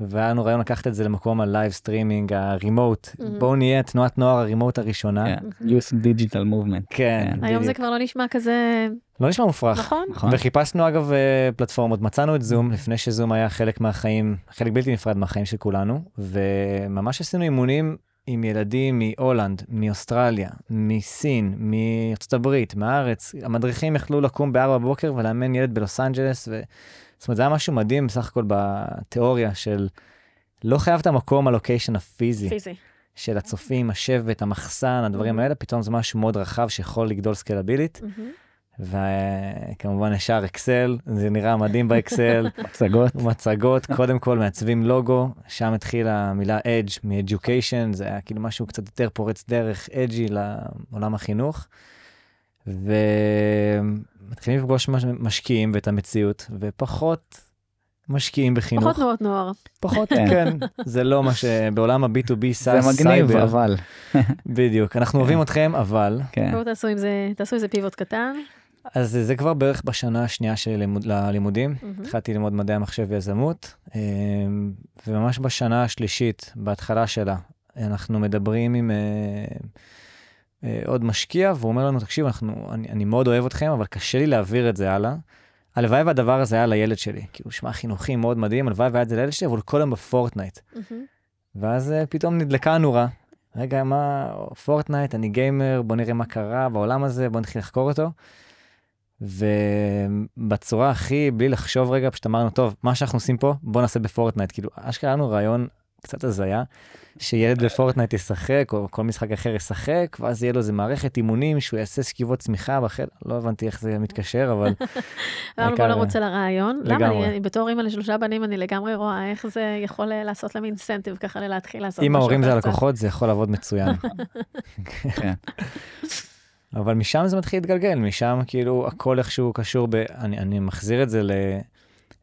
והיה לנו רעיון לקחת את זה למקום ה live streaming, ה remote. מהמם. בואו נהיה תנועת נוער ה remote הראשונה. כן. Youth Digital Movement. כן, כן. היום זה. כבר לא נשמע כזה, לא נשמע מופרך. נכון? נכון? וחיפשנו אגב אה, פלטפורמות, מצאנו את זום לפני שזום היה חלק מהחיים, חלק בלתי נפרד מהחיים של כולנו, וממש עשינו אימונים עם ילדים מהולנד, מאוסטרליה, מסין, מארצות הברית, מהארץ. המדריכים יכלו לקום ב-4 בבוקר ולאמן ילד בלוס אנג'לס, ו... זאת אומרת, זה היה משהו מדהים בסך הכל בתיאוריה של לא חייב את המקום, הלוקיישן הפיזי. פיזי. של הצופים, השבט, המחסן, הדברים Mhm. האלה, פתאום זה משהו מאוד רחב שיכול לגדול סקלבילית. מהמם. וכמובן ישר אקסל, זה נראה מדהים באקסל. [laughs] מצגות. מצגות, קודם כל מעצבים לוגו, שם התחילה המילה Edge מ-Education, זה היה כאילו משהו קצת יותר פורץ דרך, אג'י לעולם החינוך. ומתחילים לפגוש מש- משקיעים ואת המציאות, ופחות משקיעים בחינוך. פחות תנועות נוער. פחות, כן. כן, זה לא מה שבעולם ה-B2B זה SaaS מגניב, סייבר, אבל. בדיוק, אנחנו אוהבים אתכם, אבל, כן. בואו תעשו עם זה, תעשו איזה pivot קטן. אז זה כבר בערך בשנה השנייה של לימוד, ללימודים, מהמם. התחלתי ללמוד מדעי המחשב ויזמות, אה, וממש בשנה השלישית, בהתחלה שלה, אנחנו מדברים עם אה, אה, עוד משקיע, והוא אומר לנו, תקשיב, אנחנו, אני, אני מאוד אוהב אתכם, אבל קשה לי להעביר את זה הלאה. הלוואי והדבר הזה היה לילד שלי, הוא נשמע חינוכי מאוד מדהים, הלוואי והיה את זה לילד שלי, אבל כל היום בפורטנייט. מהמם. ואז אה, פתאום נדלקה הנורה. רגע, מה, פורטנייט, אני gamer, בוא נראה מה קרה בעולם הזה, בוא נתחיל לחקור אותו. ובצורה הכי, בלי לחשוב רגע, פשוט אמרנו, טוב, מה שאנחנו עושים פה, בוא נעשה בפורטנייט. כאילו, אשכרה לנו רעיון קצת הזיה, שילד בפורטנייט ישחק, או כל משחק אחר ישחק, ואז יהיה לו איזה מערכת אימונים, שהוא יעשה שכיבות סמיכה בחדר, לא הבנתי איך זה מתקשר, אבל אמרנו בוא נרוץ על הרעיון. למה לגמרי. אני, אני בתור אימא לשלושה בנים, אני לגמרי רואה איך זה יכול אה, לעשות להם אינסנטיב ככה להתחיל לעשות אם משהו ההורים זה. הלקוחות, זה יכול לעבוד מצוין. [laughs] אבל משם זה מתחיל להתגלגל, משם כאילו הכל איכשהו קשור ב... אני, אני מחזיר את זה ל...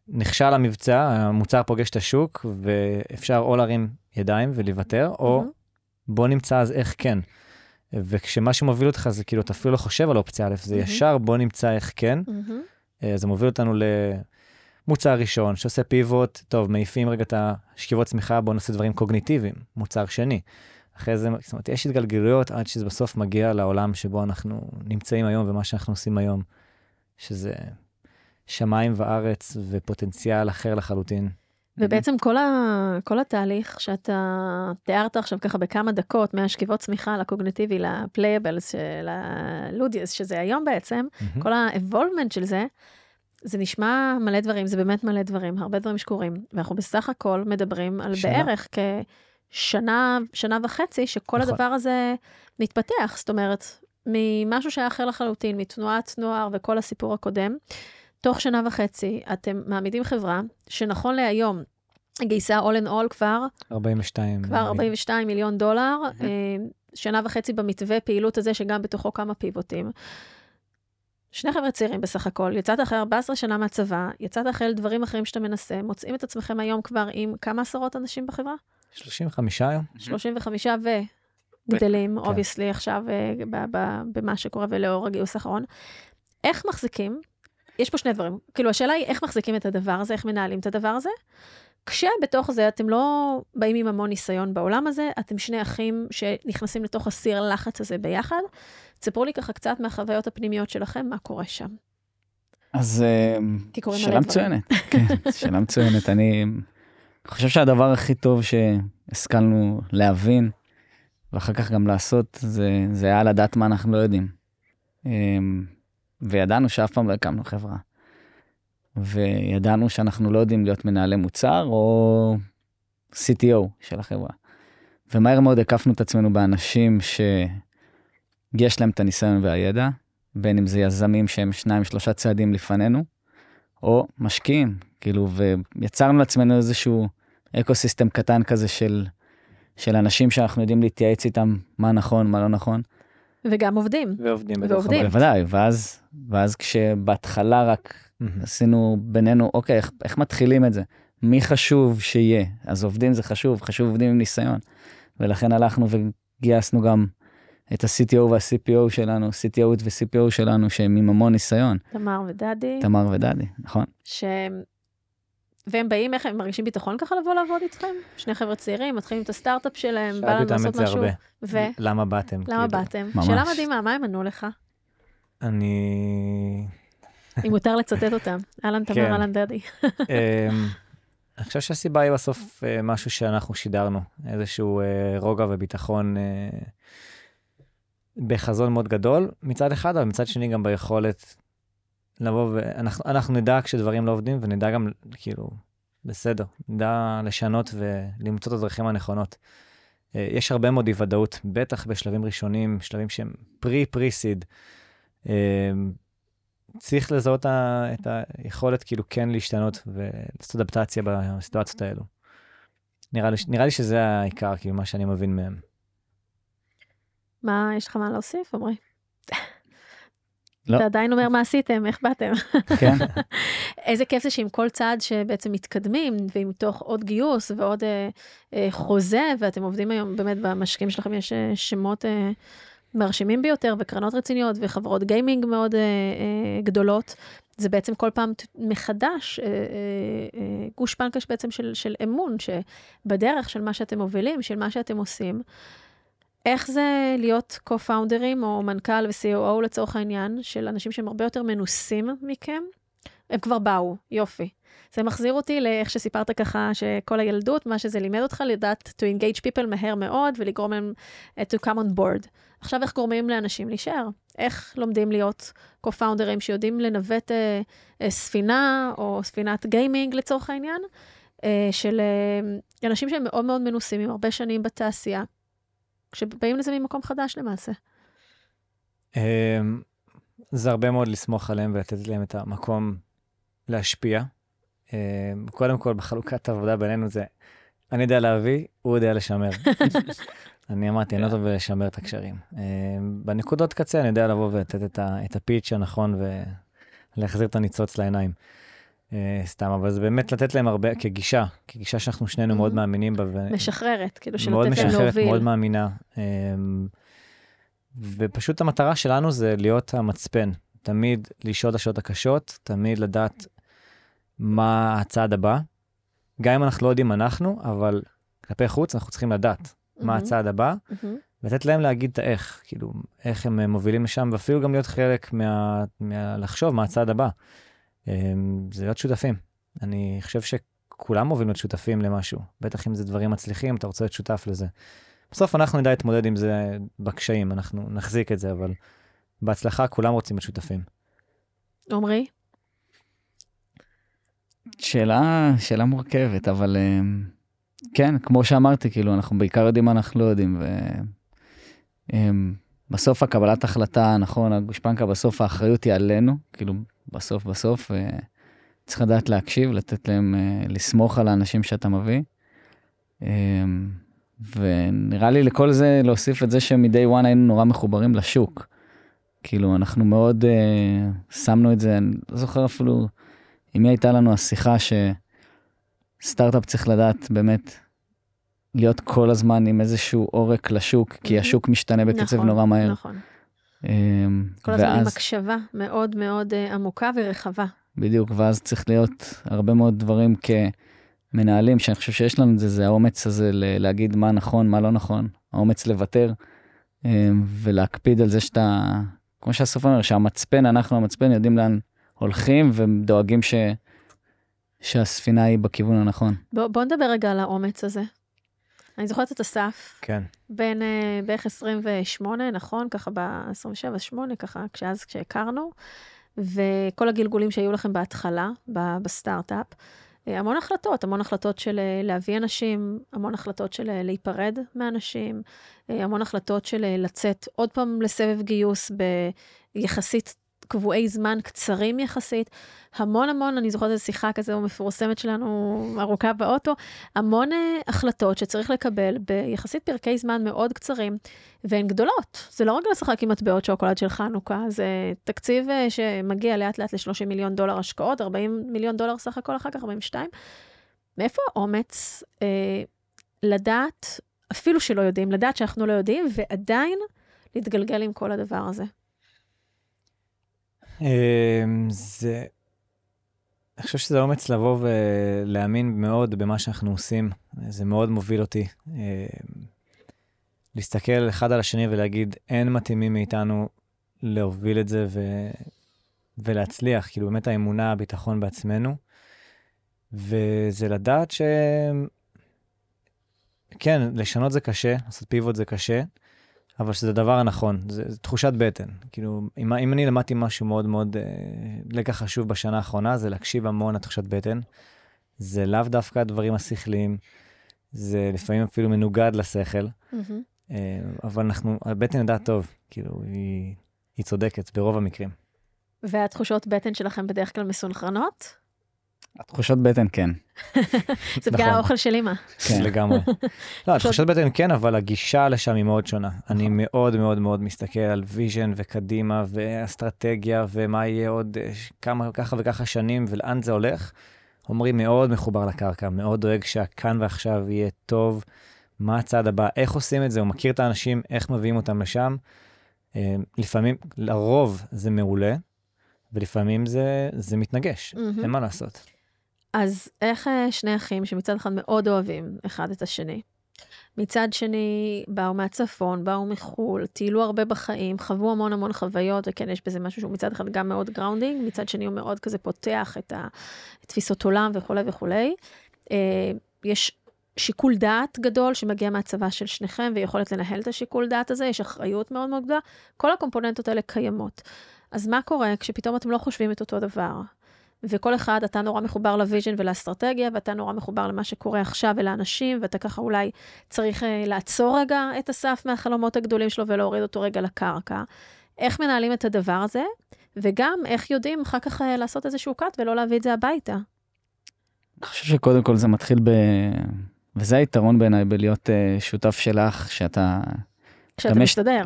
נכשל המבצע, המוצר פוגש את השוק, ואפשר או להרים ידיים ולוותר, או. בוא נמצא אז איך כן. וכשמה שמוביל אותך זה כאילו, אתה אפילו לא חושב על אופציה א', זה מהמם. ישר בוא נמצא איך כן. אה, זה מוביל אותנו למוצר ראשון, שעושה pivot, טוב, מעיפים רגע את השכיבות סמיכה, בואו נעשה דברים קוגניטיביים, מוצר שני. אחרי זה, זאת אומרת, יש התגלגלויות עד שזה בסוף מגיע לעולם שבו אנחנו נמצאים היום ומה שאנחנו עושים היום, שזה שמיים וארץ ופוטנציאל אחר לחלוטין. ובעצם כל, ה, כל התהליך שאתה תיארת עכשיו ככה בכמה דקות, מהשכיבות סמיכה לקוגניטיבי, ל playables, ללודיוס, שזה היום בעצם, מהמם. כל ה-evolvement של זה, זה נשמע מלא דברים, זה באמת מלא דברים, הרבה דברים שקורים. ואנחנו בסך הכל מדברים על שנה. בערך כשנה, שנה וחצי, שכל נכון. הדבר הזה מתפתח. זאת אומרת, ממשהו שהיה אחר לחלוטין, מתנועת נוער וכל הסיפור הקודם, תוך שנה וחצי אתם מעמידים חברה שנכון להיום, גייסה all in all כבר, 42. כבר 42 מיליון דולר, אה, שנה וחצי במתווה פעילות הזה, שגם בתוכו כמה פיבוטים. שני חבר'ה צעירים בסך הכל, יצאת אחרי 14 שנה מהצבא, יצאת אחרי דברים אחרים שאתה מנסה, מוצאים את עצמכם היום כבר עם כמה עשרות אנשים בחברה? 35 היום? 35 וגדלים, כן. obviously עכשיו אה, ב- ב- במה שקורה ולאור הגיוס האחרון. איך מחזיקים? יש פה שני דברים. כאילו, השאלה היא איך מחזיקים את הדבר הזה, איך מנהלים את הדבר הזה, כשבתוך זה אתם לא באים עם המון ניסיון בעולם הזה, אתם שני אחים שנכנסים לתוך הסיר לחץ הזה ביחד. תספרו לי ככה קצת מהחוויות הפנימיות שלכם, מה קורה שם. אז אה, שאלה. מצוינת. [laughs] כן, שאלה מצוינת. אני חושב שהדבר הכי טוב שהשכלנו להבין, ואחר כך גם לעשות, זה, זה היה לדעת מה אנחנו לא יודעים. אמ, וידענו שאף פעם לא הקמנו חברה. וידענו שאנחנו לא יודעים להיות מנהלי מוצר או CTO של החברה. ומהר מאוד הקפנו את עצמנו באנשים שיש להם את הניסיון והידע, בין אם זה יזמים שהם שניים שלושה צעדים לפנינו, או משקיעים, כאילו, ויצרנו לעצמנו איזשהו ecosystem קטן כזה של, של אנשים שאנחנו יודעים להתייעץ איתם מה נכון, מה לא נכון. וגם עובדים. ועובדים ועובדים. בוודאי, ואז, ואז כשבהתחלה רק מהמם. עשינו בינינו, אוקיי, איך, איך מתחילים את זה? מי חשוב שיהיה? אז עובדים זה חשוב, חשוב עובדים עם ניסיון. ולכן הלכנו וגייסנו גם את ה-CTO וה-CPO שלנו, CTO ו-CPO שלנו, שהם עם המון ניסיון, תמר ודדי, תמר ודדי, נכון? ש... והם באים, איך הם מרגישים ביטחון ככה לבוא לעבוד איתכם? שני חבר'ה צעירים, מתחילים את הסטארט-אפ שלהם, בא שאלתי לנו אותם את לעשות זה משהו. הרבה. ו... למה באתם? למה כאילו. באתם? ממש. שאלה מדהימה, מה הם ענו לך? אני... אם מותר לצטט אותם. אהלן כן. תמר, אהלן דדי. אמ, אני חושב שהסיבה היא בסוף אה, משהו שאנחנו שידרנו, איזשהו אה, רוגע וביטחון אה, בחזון מאוד גדול מצד אחד, אבל מצד שני גם ביכולת לבוא ואנחנו אנחנו נדע כשדברים לא עובדים ונדע גם כאילו, בסדר, נדע לשנות ולמצוא את הדרכים הנכונות. אה, יש הרבה מאוד אי ודאות, בטח בשלבים ראשונים, שלבים שהם פרי-פרי-סיד. צריך לזהות את היכולת כאילו כן להשתנות ולעשות אדפטציה בסיטואציות האלו. נראה לי, נראה לי שזה העיקר, כאילו, מה שאני מבין מהם. מה, יש לך מה להוסיף, עמרי? לא. אתה עדיין אומר מה עשיתם, איך באתם? כן, [laughs] איזה כיף זה שעם כל צעד שבעצם מתקדמים, ועם תוך עוד גיוס ועוד אה, אה, חוזה, ואתם עובדים היום, באמת במשקיעים שלכם יש אה, שמות אה, מרשימים ביותר, וקרנות רציניות, וחברות גיימינג מאוד אה, אה, גדולות. זה בעצם כל פעם מחדש אה, אה, אה, גושפנקה בעצם של, של אמון, שבדרך של מה שאתם מובילים, של מה שאתם עושים. איך זה להיות co-founders או מנכ"ל ו-COO לצורך העניין, של אנשים שהם הרבה יותר מנוסים מכם? הם כבר באו, יופי. זה מחזיר אותי לאיך שסיפרת ככה, שכל הילדות, מה שזה לימד אותך, לדעת to engage people מהר מאוד ולגרום להם uh, to come on board. עכשיו איך גורמים לאנשים להישאר? איך לומדים להיות co-founders שיודעים לנווט uh, uh, ספינה או ספינת גיימינג לצורך העניין, uh, של uh, אנשים שהם מאוד מאוד מנוסים, עם הרבה שנים בתעשייה, כשבאים לזה ממקום חדש למעשה. אמ, זה הרבה מאוד לסמוך עליהם ולתת להם את המקום להשפיע. אמ, קודם כל, בחלוקת העבודה בינינו זה, אני יודע להביא, הוא יודע לשמר. [laughs] אני אמרתי, אני לא טוב בלשמר את הקשרים. אמ, בנקודות קצה אני יודע לבוא ולתת את הפיץ' הנכון ולהחזיר את הניצוץ לעיניים. אה, סתם, אבל זה באמת לתת להם הרבה, כגישה, כגישה שאנחנו שנינו מאוד Mhm. מאמינים בה. משחררת, כאילו של מאוד לתת להם משחררת, להוביל. מאוד מאמינה. אמ, ופשוט המטרה שלנו זה להיות המצפן, תמיד לשאול את השאלות הקשות, תמיד לדעת מה הצעד הבא. גם אם אנחנו לא יודעים אנחנו, אבל כלפי חוץ אנחנו צריכים לדעת מה מהמם, הצעד הבא, מהמם. ולתת להם להגיד את האיך, כאילו, איך הם מובילים לשם, ואפילו גם להיות חלק מה... מה... לחשוב מה הצעד הבא. אמ, זה להיות שותפים. אני חושב שכולם אוהבים להיות שותפים למשהו, בטח אם זה דברים מצליחים, אתה רוצה להיות שותף לזה. בסוף אנחנו נדע להתמודד עם זה בקשיים, אנחנו נחזיק את זה, אבל בהצלחה כולם רוצים להיות שותפים. עמרי? שאלה, שאלה מורכבת, אבל אמ, כן, כמו שאמרתי, כאילו, אנחנו בעיקר יודעים מה אנחנו לא יודעים, ובסוף הקבלת החלטה, נכון, הגושפנקה, בסוף האחריות היא עלינו, כאילו, בסוף בסוף, אה, צריך לדעת להקשיב, לתת להם, אה, לסמוך על האנשים שאתה מביא. אמ, ונראה לי לכל זה להוסיף את זה שמ-day one היינו נורא מחוברים לשוק. כאילו, אנחנו מאוד uh, שמנו את זה, אני לא זוכר אפילו עם מי הייתה לנו השיחה שסטארט-אפ צריך לדעת באמת להיות כל הזמן עם איזשהו עורק לשוק, כי. השוק משתנה בקצב נכון, נורא מהר. נכון. אמ, כל הזמן עם ואז, הקשבה מאוד מאוד אה, עמוקה ורחבה. בדיוק, ואז צריך להיות הרבה מאוד דברים כמנהלים, שאני חושב שיש לנו את זה, זה האומץ הזה להגיד מה נכון, מה לא נכון, האומץ לוותר, אמ, ולהקפיד על זה שאתה, כמו שהסוף אומר, שהמצפן, אנחנו המצפן, יודעים לאן הולכים ודואגים ש... שהספינה היא בכיוון הנכון. בוא, בוא נדבר רגע על האומץ הזה. אני זוכרת את אסף, כן. בן אה, בערך 28, נכון? ככה ב-27, 8, ככה, כשאז כשהכרנו, וכל הגלגולים שהיו לכם בהתחלה, בסטארט-אפ. אה, המון החלטות, המון החלטות של אה, להביא אנשים, המון החלטות של להיפרד מאנשים, המון החלטות של לצאת עוד פעם לסבב גיוס ביחסית קבועי זמן קצרים יחסית. המון המון, אני זוכרת איזו שיחה כזו מפורסמת שלנו, ארוכה באוטו, המון אה, החלטות שצריך לקבל ביחסית פרקי זמן מאוד קצרים, והן גדולות. זה לא רק לשחק עם מטבעות שוקולד של חנוכה, זה תקציב אה, שמגיע לאט לאט ל-30 מיליון דולר השקעות, 40 מיליון דולר סך הכל אחר כך, 42. מאיפה האומץ אה, לדעת, אפילו שלא יודעים, לדעת שאנחנו לא יודעים, ועדיין להתגלגל עם כל הדבר הזה? אמ, זה... אני חושב שזה אומץ לבוא ולהאמין מאוד במה שאנחנו עושים. זה מאוד מוביל אותי. אמ, להסתכל אחד על השני ולהגיד, אין מתאימים מאיתנו להוביל את זה ו... ולהצליח. כאילו, באמת האמונה, הביטחון בעצמנו. וזה לדעת ש... כן, לשנות זה קשה, לעשות פיבוט זה קשה, אבל שזה הדבר הנכון, זה, זה תחושת בטן. כאילו, אם, אם אני למדתי משהו מאוד מאוד, אה, לקח חשוב בשנה האחרונה, זה להקשיב המון לתחושת בטן. זה לאו דווקא הדברים השכליים, זה לפעמים אפילו מנוגד לשכל, מהמם. אה, אבל אנחנו, הבטן יודעת טוב, כאילו, היא, היא צודקת ברוב המקרים. והתחושות בטן שלכם בדרך כלל מסונכרנות? התחושות בטן כן. [laughs] זה בגלל נכון. האוכל של אמא. כן. לגמרי. לא, תחושת בטן כן, אבל הגישה לשם היא מאוד שונה. אני מאוד מאוד מאוד מסתכל על vision וקדימה ואסטרטגיה ומה יהיה עוד אה, כמה ככה וככה שנים ולאן זה הולך. עמרי מאוד מחובר לקרקע, מאוד דואג שהכאן ועכשיו יהיה טוב, מה הצעד הבא, איך עושים את זה, הוא מכיר את האנשים, איך מביאים אותם לשם. אה, לפעמים, לרוב זה מעולה, ולפעמים זה, זה מתנגש, מהמם. אין מה לעשות. אז איך אה, שני אחים שמצד אחד מאוד אוהבים אחד את השני, מצד שני באו מהצפון, באו מחו"ל, טיילו הרבה בחיים, חוו המון המון חוויות, וכן, יש בזה משהו שהוא מצד אחד גם מאוד grounding, מצד שני הוא מאוד כזה פותח את התפיסות עולם וכולי וכולי. אה, יש שיקול דעת גדול שמגיע מהצבא של שניכם, ויכולת לנהל את השיקול דעת הזה, יש אחריות מאוד מאוד גדולה, כל הקומפוננטות האלה קיימות. אז מה קורה כשפתאום אתם לא חושבים את אותו דבר? וכל אחד, אתה נורא מחובר ל vision ולאסטרטגיה, ואתה נורא מחובר למה שקורה עכשיו ולאנשים, ואתה ככה אולי צריך אה, לעצור רגע את אסף מהחלומות הגדולים שלו ולהוריד אותו רגע לקרקע. איך מנהלים את הדבר הזה, וגם איך יודעים אחר כך אה, לעשות איזשהו קאט ולא להביא את זה הביתה. אני חושב שקודם כל זה מתחיל ב... וזה היתרון בעיניי בלהיות אה, שותף של אח, שאתה... כשאתה מסתדר.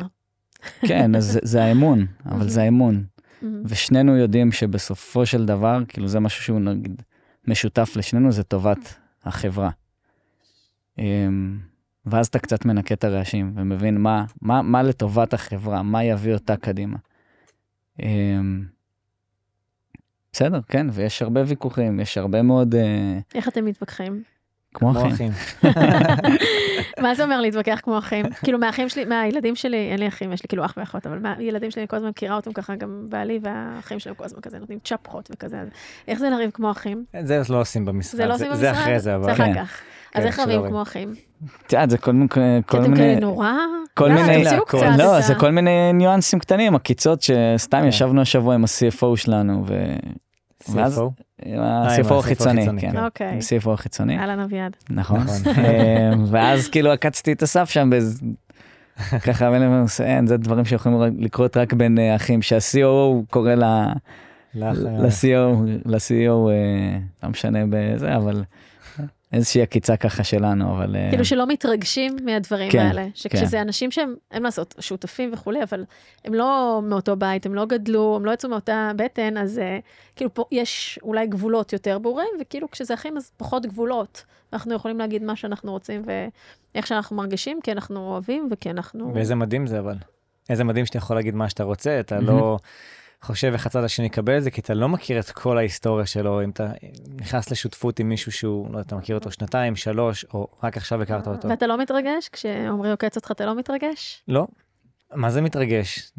כן, אז זה- זה האמון, אבל זה האמון. מהמם. ושנינו יודעים שבסופו של דבר, כאילו זה משהו שהוא נגיד משותף לשנינו, זה טובת החברה. אמ, ואז אתה קצת מנקה את הרעשים ומבין מה, מה, מה לטובת החברה, מה יביא אותה קדימה. אמ, בסדר, כן, ויש הרבה ויכוחים, יש הרבה מאוד, אה, איך אתם מתווכחים? כמו אחים. [laughs] מה זה אומר להתווכח כמו אחים? כאילו מהאחים שלי, מהילדים שלי, אין לי אחים, יש לי כאילו אח ואחות, אבל מהילדים שלי אני כל הזמן מכירה אותם ככה, גם בעלי והאחים שלהם כל הזמן כזה נותנים צ'פחות וכזה. אז איך זה לריב כמו אחים? זה לא עושים במשרד, זה לא עושים במשרד? זה אחרי זה, אבל... זה אחר כן. כך. אז כן, איך שלא רבים. כמו אחים? את יודעת, זה כל, מיני- כי כל אתם מיני, כאלה נורא? כל יאללה, מיני, לא, זה כל מיני ניואנסים קטנים, עקיצות שסתם כן. ישבנו השבוע עם ה-CFO שלנו, CFO? עם עם ה-CFO החיצוני, כן. אוקיי. עם ה-CFO החיצוני, אהלן אביעד. נכון. נכון. אה, ואז כאילו עקצתי את הסף שם באיזה... ככה, אין, זה דברים שיכולים לקרות רק בין אה, אחים, שה-COO קורא ל- אה, לא משנה בזה, אבל איזושהי עקיצה ככה שלנו, אבל... אה, כאילו שלא מתרגשים מהדברים כן, האלה. שכשזה אנשים שהם, אין מה לעשות, שותפים וכולי, אבל הם לא מאותו בית, הם לא גדלו, הם לא יצאו מאותה בטן, אז אה, כאילו פה יש אולי גבולות יותר ברורים, וכאילו כשזה אחים אז פחות גבולות. אנחנו יכולים להגיד מה שאנחנו רוצים ואיך שאנחנו מרגישים, כי אנחנו אוהבים וכי אנחנו... ואיזה מדהים זה אבל. איזה מדהים שאתה יכול להגיד מה שאתה רוצה, אתה לא חושב איך הצד השני יקבל את זה, כי אתה לא מכיר את כל ההיסטוריה שלו. אם אתה נכנס לשותפות עם מישהו שהוא, לא יודע, אתה מכיר אותו שנתיים, שלוש, או רק עכשיו הכרת אותו. ואתה לא מתרגש? כשעומרי עוקץ אותך אתה לא מתרגש? לא. מה זה מתרגש?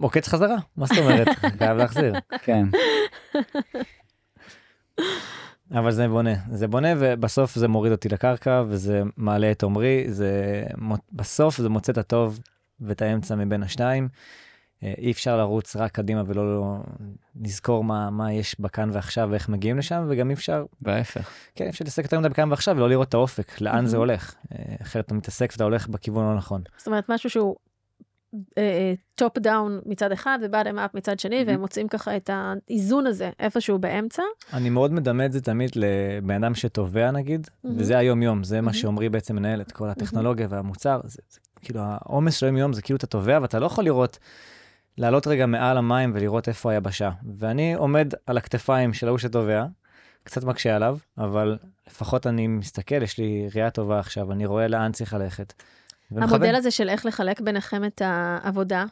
עוקץ חזרה, מה זאת אומרת? [laughs] חייב להחזיר. כן, אבל זה בונה, זה בונה ובסוף זה מוריד אותי לקרקע וזה מעלה את עומרי, זה בסוף זה מוצא את הטוב ואת האמצע מבין השניים. אה, אי אפשר לרוץ רק קדימה ולא לא, לזכור מה, מה יש בכאן ועכשיו ואיך מגיעים לשם, וגם אי אפשר, וההפך. כן, אפשר להתעסק יותר מדי בכאן ועכשיו ולא לראות את האופק, לאן זה מהמם. הולך. אה, אחרת אתה מתעסק ואתה הולך בכיוון לא נכון. זאת אומרת, משהו שהוא top down מצד אחד ו bottom up מצד שני, והם מוצאים ככה את האיזון הזה איפשהו באמצע. אני מאוד מדמה את זה תמיד לבן אדם שטובע נגיד, מהמם. וזה היום-יום, זה מה מהמם. שעמרי בעצם מנהל את כל הטכנולוגיה והמוצר. זה, זה, כאילו העומס של היום-יום זה כאילו אתה טובע ואתה לא יכול לראות, לעלות רגע מעל המים ולראות איפה היבשה. ואני עומד על הכתפיים של ההוא שתובע, קצת מקשה עליו, אבל לפחות אני מסתכל, יש לי ראייה טובה עכשיו, אני רואה לאן צריך ללכת. ומכוון. המודל הזה של איך לחלק ביניכם את העבודה,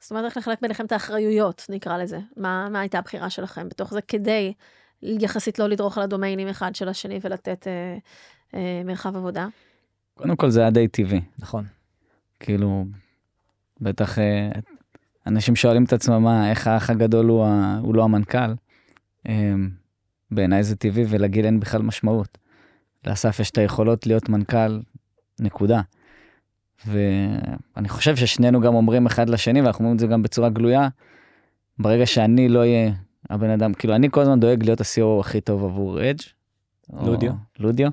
זאת אומרת, איך לחלק ביניכם את האחריויות, נקרא לזה. מה, מה הייתה הבחירה שלכם בתוך זה, כדי יחסית לא לדרוך על הדומיינים אחד של השני ולתת אה, אה, מרחב עבודה? קודם כל זה היה די טבעי. נכון. כאילו, בטח אה, אנשים שואלים את עצמם, מה, איך האח הגדול הוא, ה, הוא לא המנכ"ל? אה, בעיניי זה טבעי ולגיל אין בכלל משמעות. לאסף יש את היכולות להיות מנכ"ל, נקודה. ואני חושב ששנינו גם אומרים אחד לשני, ואנחנו אומרים את זה גם בצורה גלויה, ברגע שאני לא אהיה הבן אדם, כאילו אני כל הזמן דואג להיות ה-CO הכי טוב עבור אדג'. לודיו. לודיו.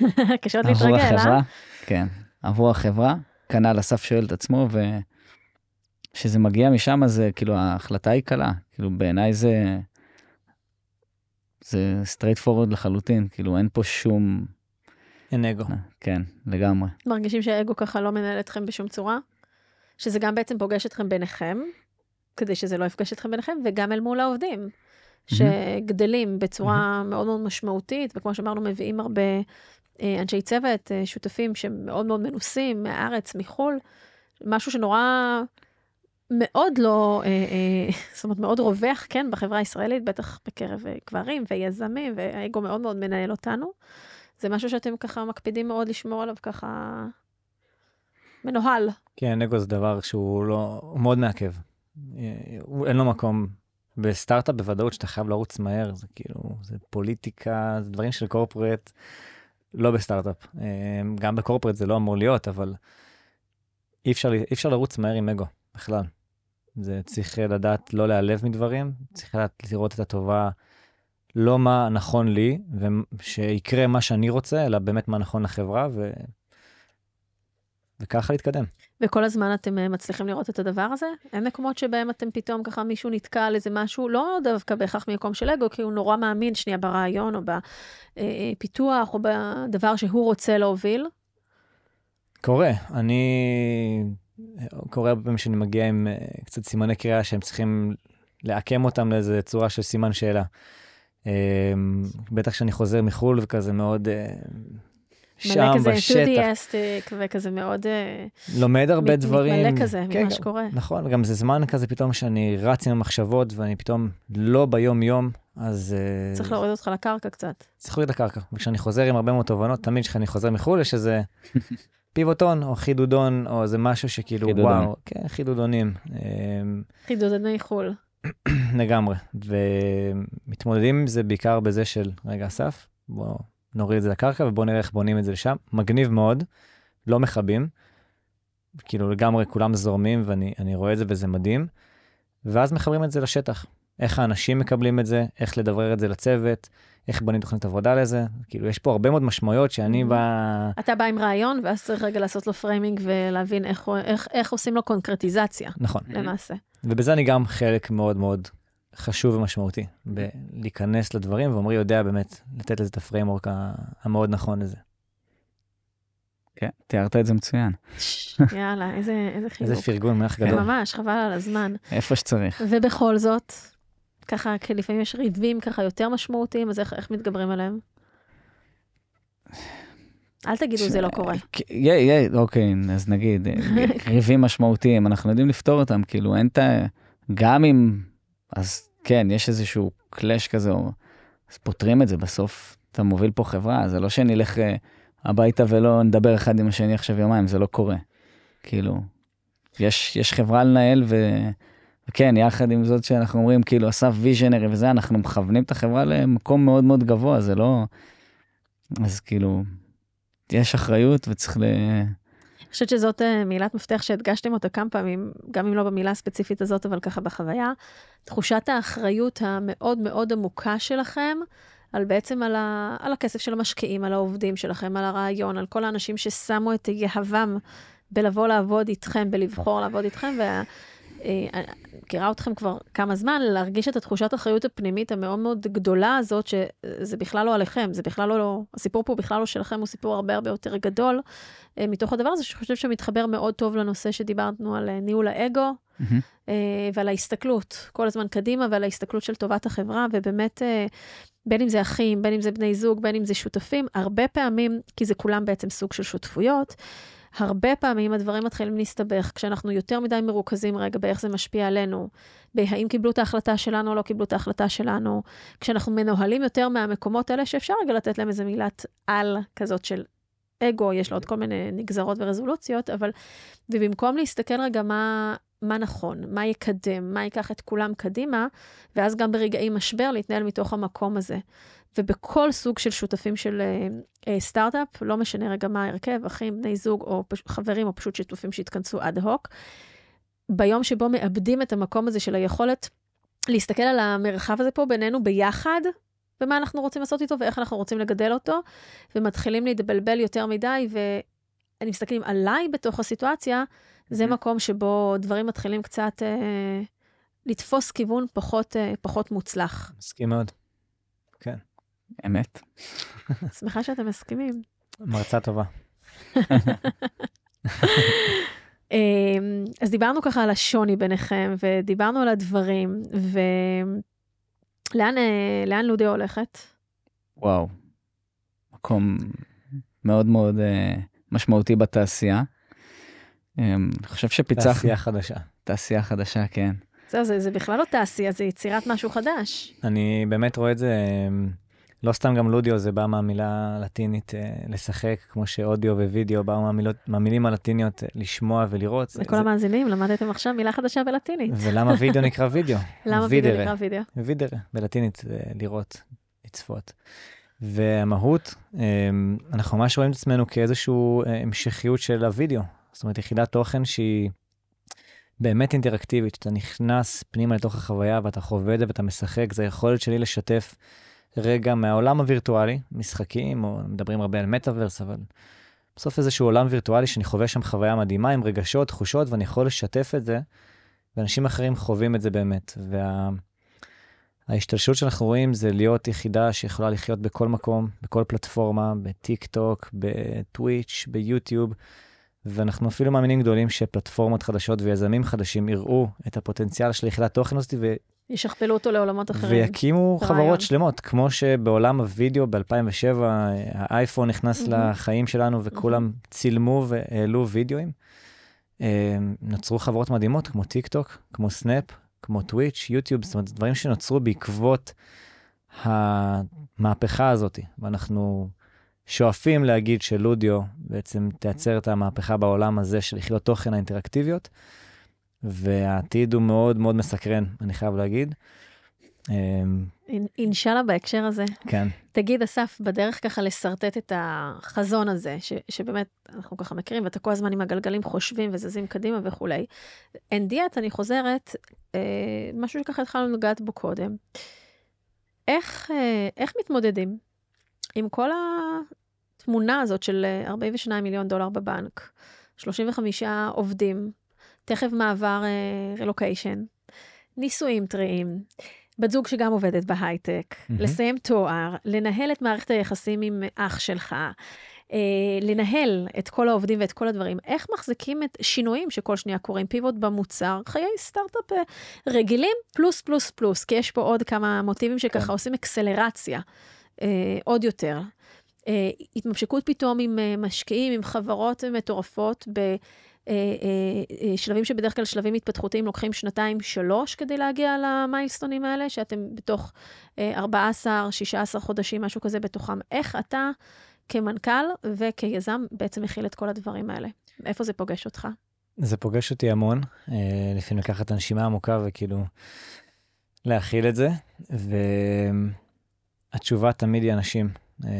[laughs] קשה עוד עבור להתרגל, החברה, אה? כן, עבור החברה, כנ"ל אסף שואל את עצמו, שזה מגיע משם, זה כאילו, ההחלטה היא קלה. כאילו, בעיניי זה... זה straight forward לחלוטין, כאילו, אין פה שום... אין אגו. כן, לגמרי. מרגישים שהאגו ככה לא מנהל אתכם בשום צורה? שזה גם בעצם פוגש אתכם ביניכם, כדי שזה לא יפגש אתכם ביניכם, וגם אל מול העובדים, שגדלים בצורה מאוד מאוד משמעותית, וכמו שאמרנו, מביאים הרבה אה, אנשי צוות, אה, שותפים שמאוד מאוד מנוסים, מהארץ, מחו"ל, משהו שנורא מאוד לא, אה, אה, זאת אומרת, מאוד רווח, כן, בחברה הישראלית, בטח בקרב אה, גברים ויזמים, והאגו מאוד מאוד מנהל אותנו. זה משהו שאתם ככה מקפידים מאוד לשמור עליו ככה מנוהל. כן, אגו זה דבר שהוא לא, הוא מאוד מעכב. הוא- אין לו מקום. בסטארט-אפ בוודאות שאתה חייב לרוץ מהר, זה כאילו, זה פוליטיקה, זה דברים של קורפרט, לא בסטארט-אפ. גם בקורפרט זה לא אמור להיות, אבל אי אפשר, אי אפשר לרוץ מהר עם אגו, בכלל. זה צריך לדעת לא להיעלב מדברים, צריך לדעת לראות את הטובה, לא מה נכון לי, ושיקרה מה שאני רוצה, אלא באמת מה נכון לחברה, ו... וככה להתקדם. וכל הזמן אתם אה, מצליחים לראות את הדבר הזה? אין מקומות שבהם אתם פתאום ככה מישהו נתקע על איזה משהו, לא דווקא בהכרח ממקום של אגו, כי הוא נורא מאמין שנייה ברעיון, או בפיתוח, או בדבר שהוא רוצה להוביל. קורה, אני... קורה הרבה פעמים שאני מגיע עם אה, קצת סימני קריאה שהם צריכים לעקם אותם לאיזה צורה של סימן שאלה. אה, בטח כשאני חוזר מחו"ל וכזה מאוד אה, שם מלא כזה בשטח, אנתודיאסטיק, וכזה מאוד אה, לומד הרבה מת- דברים. מתמלא כזה כן, ממה שקורה. נכון, גם זה זמן כזה פתאום שאני רץ עם המחשבות ואני פתאום לא ביום-יום, אז... צריך להוריד אותך לקרקע קצת. צריך להוריד את הקרקע. וכשאני חוזר עם הרבה מאוד תובנות, תמיד כשאני חוזר מחו"ל יש איזה פיבוטון או חידודון או איזה משהו שכאילו חידודון. וואו, כן, חידודונים, אמ, חידודני חו"ל. [clears throat] לגמרי. ומתמודדים עם זה בעיקר בזה של, רגע אסף, בוא נוריד את זה לקרקע ובוא נראה איך בונים את זה לשם. מגניב מאוד, לא מכבים. כאילו לגמרי כולם זורמים ואני אני רואה את זה וזה מדהים. ואז מחברים את זה לשטח. איך האנשים מקבלים את זה, איך לדברר את זה לצוות, איך בונים תוכנית עבודה לזה. כאילו יש פה הרבה מאוד משמעויות שאני Mhm. ב... אתה בא עם רעיון, ואז צריך רגע לעשות לו framing ולהבין איך, איך, איך עושים לו קונקרטיזציה, נכון. למעשה. ובזה אני גם חלק מאוד מאוד חשוב ומשמעותי, בלהיכנס לדברים, ועמרי יודע באמת לתת לזה את ה framework המאוד נכון לזה. כן, תיארת את זה מצוין. [laughs] יאללה, איזה, איזה חיזוק. איזה פרגון, אח גדול. ממש, חבל על הזמן. איפה שצריך. ובכל זאת, ככה, כי לפעמים יש ריבים ככה יותר משמעותיים, אז איך, איך מתגברים עליהם? אל תגידו, זה לא קורה. יהיה, יהיה, אוקיי, אז נגיד, [laughs] ריבים משמעותיים, אנחנו יודעים לפתור אותם, כאילו אין את ה... גם אם, אז כן, יש איזשהו קלאש כזה, או... אז פותרים את זה, בסוף אתה מוביל פה חברה, זה לא שנלך אה, הביתה ולא נדבר אחד עם השני עכשיו יומיים, זה לא קורה. כאילו, יש, יש חברה לנהל, ו... וכן, יחד עם זאת שאנחנו אומרים, כאילו, אסף ויז'נרי וזה, אנחנו מכוונים את החברה למקום מאוד מאוד גבוה, זה לא... אז כאילו, יש אחריות וצריך ל... אני חושבת שזאת אה, מילת מפתח שהדגשתם אותה כמה פעמים, גם אם לא במילה הספציפית הזאת, אבל ככה בחוויה. תחושת האחריות המאוד מאוד עמוקה שלכם, על בעצם על, ה, על הכסף של המשקיעים, על העובדים שלכם, על הרעיון, על כל האנשים ששמו את יהבם בלבוא לעבוד איתכם, בלבחור לעבוד איתכם, וה... אה, אני מכירה אתכם כבר כמה זמן, להרגיש את התחושת האחריות הפנימית המאוד מאוד גדולה הזאת, שזה בכלל לא עליכם, זה בכלל לא, הסיפור פה בכלל לא שלכם, הוא סיפור הרבה הרבה יותר גדול, אה, מתוך הדבר הזה, שאני חושב שמתחבר מאוד טוב לנושא שדיברנו על אה, ניהול האגו. אה, ועל ההסתכלות, כל הזמן קדימה, ועל ההסתכלות של טובת החברה, ובאמת, אה, בין אם זה אחים, בין אם זה בני זוג, בין אם זה שותפים, הרבה פעמים, כי זה כולם בעצם סוג של שותפויות, הרבה פעמים הדברים מתחילים להסתבך, כשאנחנו יותר מדי מרוכזים רגע באיך זה משפיע עלינו, בהאם קיבלו את ההחלטה שלנו או לא קיבלו את ההחלטה שלנו, כשאנחנו מנוהלים יותר מהמקומות האלה, שאפשר רגע לתת להם איזה מילת על כזאת של אגו, יש לו עוד כל מיני נגזרות ורזולוציות, אבל, ובמקום להסתכל רגע מה, מה נכון, מה יקדם, מה ייקח את כולם קדימה, ואז גם ברגעי משבר להתנהל מתוך המקום הזה. ובכל סוג של שותפים של אה, אה, סטארט-אפ, לא משנה רגע מה ההרכב, אחים, בני זוג, או פש... חברים, או פשוט שותפים שהתכנסו אד הוק, ביום שבו מאבדים את המקום הזה של היכולת להסתכל על המרחב הזה פה בינינו ביחד, ומה אנחנו רוצים לעשות איתו ואיך אנחנו רוצים לגדל אותו, ומתחילים להתבלבל יותר מדי, ואני מסתכלים עליי בתוך הסיטואציה, זה מקום שבו דברים מתחילים קצת אה, לתפוס כיוון פחות, אה, פחות מוצלח. מסכים מאוד. אמת. שמחה שאתם מסכימים. מרצה טובה. [laughs] אמ, אז דיברנו ככה על השוני ביניכם, ודיברנו על הדברים, ולאן אה, לאן לודיו הולכת? וואו. מקום מאוד מאוד אה, משמעותי בתעשייה. אה, אני חושב שפיצחנו... תעשייה חדשה. תעשייה חדשה, כן. זהו, זה, זה בכלל לא תעשייה, זה יצירת משהו חדש. אני באמת רואה את זה, אמ, לא סתם גם לודיו, זה בא מהמילה הלטינית אה, לשחק, כמו שאודיו ווידאו באו מהמילות, מהמילים הלטיניות אה, לשמוע ולראות. לכל זה- המאזינים, למדתם עכשיו מילה חדשה בלטינית. ולמה וידאו נקרא [laughs] וידאו? למה וידאו. נקרא וידאו? וידרה, בלטינית זה לראות, לצפות. והמהות, אמ, אנחנו ממש רואים את עצמנו כאיזושהי המשכיות של הוידאו. זאת אומרת, יחידת תוכן שהיא באמת אינטראקטיבית, שאתה נכנס פנימה לתוך החוויה ואתה חווה את זה ואתה משחק, זה היכולת שלי לשתף רגע מהעולם הווירטואלי, משחקים, או מדברים הרבה על מטאוורס, אבל בסוף איזשהו עולם וירטואלי שאני חווה שם חוויה מדהימה עם רגשות, תחושות, ואני יכול לשתף את זה, ואנשים אחרים חווים את זה באמת. וה... ההשתלשלות שאנחנו רואים זה להיות יחידה שיכולה לחיות בכל מקום, בכל פלטפורמה, בטיק טוק, בטוויץ', ביוטיוב, ואנחנו אפילו מאמינים גדולים שפלטפורמות חדשות ויזמים חדשים יראו את הפוטנציאל של יחידת תוכן הזאת ישכפלו אותו לעולמות אחרים. ויקימו חברות רעיון. שלמות, כמו שבעולם הוידאו ב-2007 האייפון נכנס מהמם. לחיים שלנו וכולם צילמו והעלו וידאוים. אה, נוצרו חברות מדהימות כמו טיק טוק, כמו סנאפ, כמו טוויץ', יוטיוב, זאת אומרת, דברים שנוצרו בעקבות המהפכה הזאת, ואנחנו שואפים להגיד שלודיו בעצם תייצר את המהפכה בעולם הזה של יחידות תוכן האינטראקטיביות, והעתיד הוא מאוד מאוד מסקרן, אני חייב להגיד. אינ- אינשאללה בהקשר הזה. כן, תגיד, אסף, בדרך ככה לשרטט את החזון הזה, ש, שבאמת אנחנו ככה מכירים, ואתה כל הזמן עם הגלגלים חושבים וזזים קדימה וכולי. אין דיאט, אני חוזרת, אה, משהו שככה התחלנו לגעת בו קודם. איך, אה, איך מתמודדים עם כל התמונה הזאת של אה, 42 מיליון דולר בבנק, 35 עובדים, תכף מעבר רילוקיישן, נישואים טריים, בת זוג שגם עובדת בהייטק, מהמם. לסיים תואר, לנהל את מערכת היחסים עם אח שלך, אה, לנהל את כל העובדים ואת כל הדברים. איך מחזיקים את שינויים שכל שנייה קורים, פיבוט במוצר, חיי סטארט-אפ אה, רגילים, פלוס פלוס פלוס, כי יש פה עוד כמה מוטיבים שככה כן. עושים אקסלרציה אה, עוד יותר. אה, התממשקות פתאום עם אה, משקיעים, עם חברות מטורפות, ב... אה, אה, אה, שלבים שבדרך כלל שלבים התפתחותיים לוקחים שנתיים, שלוש כדי להגיע למיילסטונים האלה, שאתם בתוך אה, 14, 16 חודשים, משהו כזה בתוכם. איך אתה כמנכ"ל וכיזם בעצם מכיל את כל הדברים האלה? איפה זה פוגש אותך? זה פוגש אותי המון, לפעמים לקחת את הנשימה עמוקה וכאילו להכיל את זה, והתשובה תמיד היא אנשים. אה,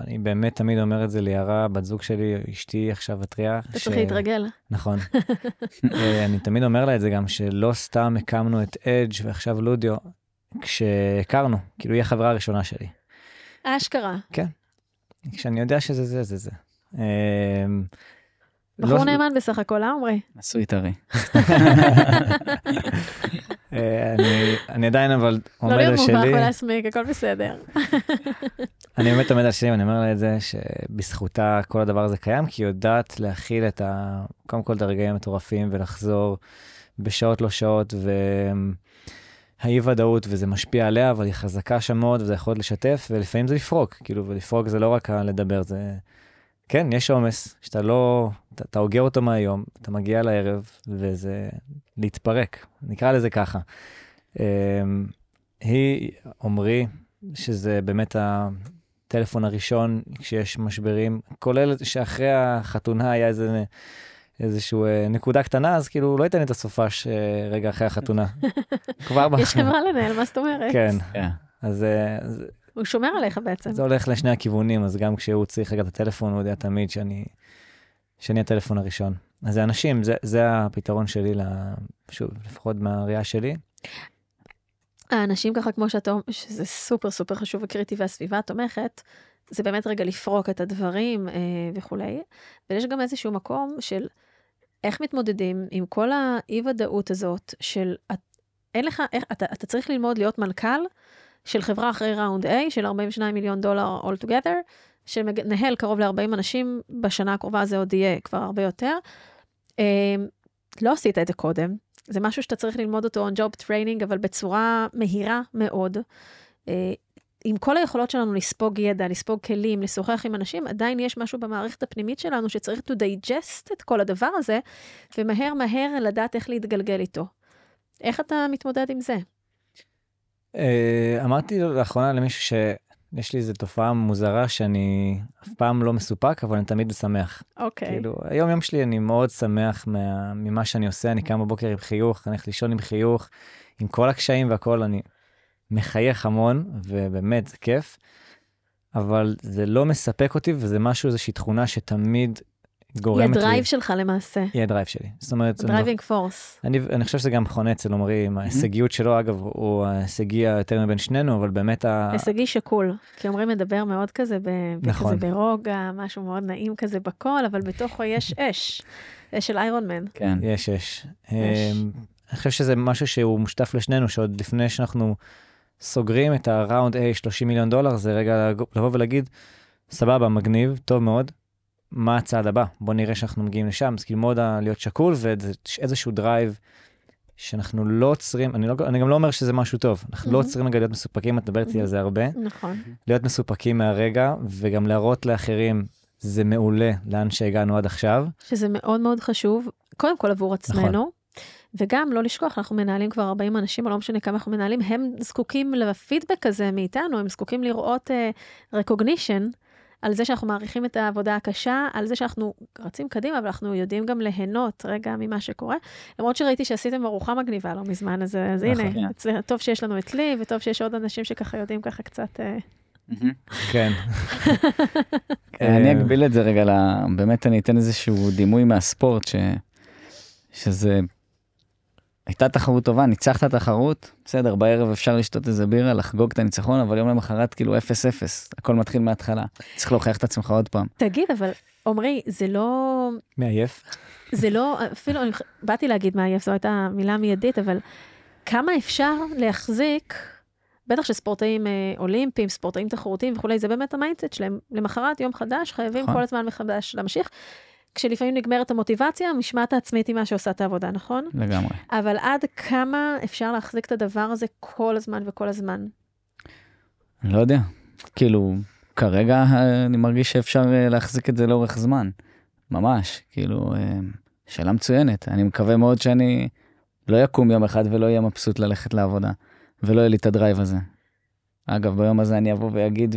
אני באמת תמיד אומר את זה ליערה, בת זוג שלי, אשתי עכשיו הטריה. אתה צריך להתרגל. נכון. [laughs] אה, אני תמיד אומר לה את זה גם, שלא סתם הקמנו את אדג' ועכשיו לודיו, כשהכרנו, כאילו היא החברה הראשונה שלי. אשכרה. כשאני יודע שזה זה, זה זה. אה, בחור לא- נאמן בסך הכל, אה, עמרי? נשוי טרי. [laughs] אה, אני- עדיין אבל לא עומד להיות על מובך שלי. ולהסמיק, הכל בסדר. [laughs] אני באמת עומד על שלי ואני אומר לה את זה שבזכותה כל הדבר הזה קיים, כי היא יודעת להכיל את ה... קודם כל את הרגעים המטורפים ולחזור בשעות לא שעות, והאי ודאות וזה משפיע עליה, אבל היא חזקה שם מאוד וזה יכול לשתף, ולפעמים זה לפרוק, כאילו, ולפרוק זה לא רק לדבר, זה... כן, יש עומס, שאתה לא... אתה, אתה אוגר אותו מהיום, אתה מגיע לערב, וזה להתפרק, נקרא לזה ככה. אמ, היא, עמרי, שזה באמת הטלפון הראשון כשיש משברים, כולל שאחרי החתונה היה איזה, איזשהו אה, נקודה קטנה, אז כאילו לא ייתן לי את הסופש רגע אחרי החתונה. [laughs] כבר ב... יש חברה לנהל, מה זאת אומרת? כן, כן. אז אה, אז הוא שומר עליך בעצם. זה הולך לשני הכיוונים, אז גם כשהוא צריך רגע את הטלפון, הוא יודע תמיד שאני, שאני הטלפון הראשון. אז זה אנשים, זה, זה הפתרון שלי, ל... שוב, לפחות מהראייה שלי. האנשים ככה, כמו שאתה אומר, שזה סופר סופר חשוב וקריטי והסביבה התומכת, זה באמת רגע לפרוק את הדברים אה, וכולי. ויש גם איזשהו מקום של איך מתמודדים עם כל האי-ודאות הזאת של, את, אין לך, איך, אתה, אתה צריך ללמוד להיות מנכ"ל של חברה אחרי ראונד A של 42 מיליון דולר all together, שמנהל קרוב ל-40 אנשים, בשנה הקרובה זה עוד יהיה כבר הרבה יותר. אה, לא עשית את זה קודם, זה משהו שאתה צריך ללמוד אותו on job training, אבל בצורה מהירה מאוד. אה, עם כל היכולות שלנו לספוג ידע, לספוג כלים, לשוחח עם אנשים, עדיין יש משהו במערכת הפנימית שלנו שצריך to digest את כל הדבר הזה, ומהר מהר לדעת איך להתגלגל איתו. איך אתה מתמודד עם זה? אה, אמרתי לאחרונה למישהו שיש לי איזו תופעה מוזרה שאני אף פעם לא מסופק, אבל אני תמיד שמח. אוקיי. כאילו, היום יום שלי אני מאוד שמח מה, ממה שאני עושה, אני קם בבוקר עם חיוך, אני הולך לישון עם חיוך, עם כל הקשיים והכל, אני מחייך המון, ובאמת זה כיף, אבל זה לא מספק אותי, וזה משהו, איזושהי תכונה שתמיד גורמת לי... ה drive שלך למעשה. היא ה drive שלי. זאת אומרת, אני לא- driving force. אני, אני חושב שזה גם חונה אצל עמרי, עם ההישגיות שלו, אגב, הוא ההישגי היותר מבין שנינו, אבל באמת ה... הישגי שקול. כי עמרי מדבר מאוד כזה, ב... נכון. כזה ברוגע, משהו מאוד נעים כזה בקול, אבל בתוכו יש [laughs] אש. אש של Iron Man. כן. יש, יש. אמ, אני חושב שזה משהו שהוא משותף לשנינו, שעוד לפני שאנחנו סוגרים את ה round A 30 מיליון דולר, זה רגע לבוא ולהגיד, סבבה, מגניב, טוב מאוד, מה הצעד הבא? בוא נראה שאנחנו מגיעים לשם, אז כאילו מאוד להיות שקול ואיזשהו drive שאנחנו לא עוצרים, אני, לא, אני גם לא אומר שזה משהו טוב, אנחנו לא מהמם. עוצרים רגע להיות מסופקים, את מדברת איתי על זה הרבה, נכון. להיות מסופקים מהרגע וגם להראות לאחרים, זה מעולה לאן שהגענו עד עכשיו. שזה מאוד מאוד חשוב, קודם כל עבור עצמנו, נכון. וגם לא לשכוח, אנחנו מנהלים כבר 40 אנשים, או לא משנה כמה אנחנו מנהלים, הם זקוקים לפידבק הזה מאיתנו, הם זקוקים לראות uh, recognition על זה שאנחנו מעריכים את העבודה הקשה, על זה שאנחנו רצים קדימה, אבל אנחנו יודעים גם ליהנות רגע ממה שקורה. למרות שראיתי שעשיתם ארוחה מגניבה לא מזמן, אז, אז נכון. הנה, אצל- טוב שיש לנו את לי, וטוב שיש עוד אנשים שככה יודעים ככה קצת... Uh, כן. [laughs] אני אה, אגביל את זה רגע, באמת אני אתן איזשהו דימוי מהספורט, ש... שזה... הייתה תחרות טובה, ניצחת תחרות, בסדר, בערב אפשר לשתות איזה בירה, לחגוג את הניצחון, אבל יום למחרת כאילו 0-0, הכל מתחיל מההתחלה. צריך להוכיח את עצמך עוד פעם. תגיד, אבל עמרי, זה לא... מעייף. זה לא, אפילו, אני, באתי להגיד מעייף, זו הייתה מילה מיידית, אבל כמה אפשר להחזיק, בטח שספורטאים אה, אולימפיים, ספורטאים תחרותיים וכולי, זה באמת ה mindset שלהם. למחרת, יום חדש, חייבים נכון. כל הזמן מחדש להמשיך. כשלפעמים נגמרת המוטיבציה, המשמעת העצמית היא מה שעושה את העבודה, נכון? לגמרי. אבל עד כמה אפשר להחזיק את הדבר הזה כל הזמן וכל הזמן? אני לא יודע. כאילו, כרגע אה, אני מרגיש שאפשר אה, להחזיק את זה לאורך זמן. ממש, כאילו, אה, שאלה מצוינת. אני מקווה מאוד שאני לא אקום יום אחד ולא אהיה מבסוט ללכת לעבודה, ולא יהיה לי את ה drive הזה. אגב, ביום הזה אני אבוא ואגיד,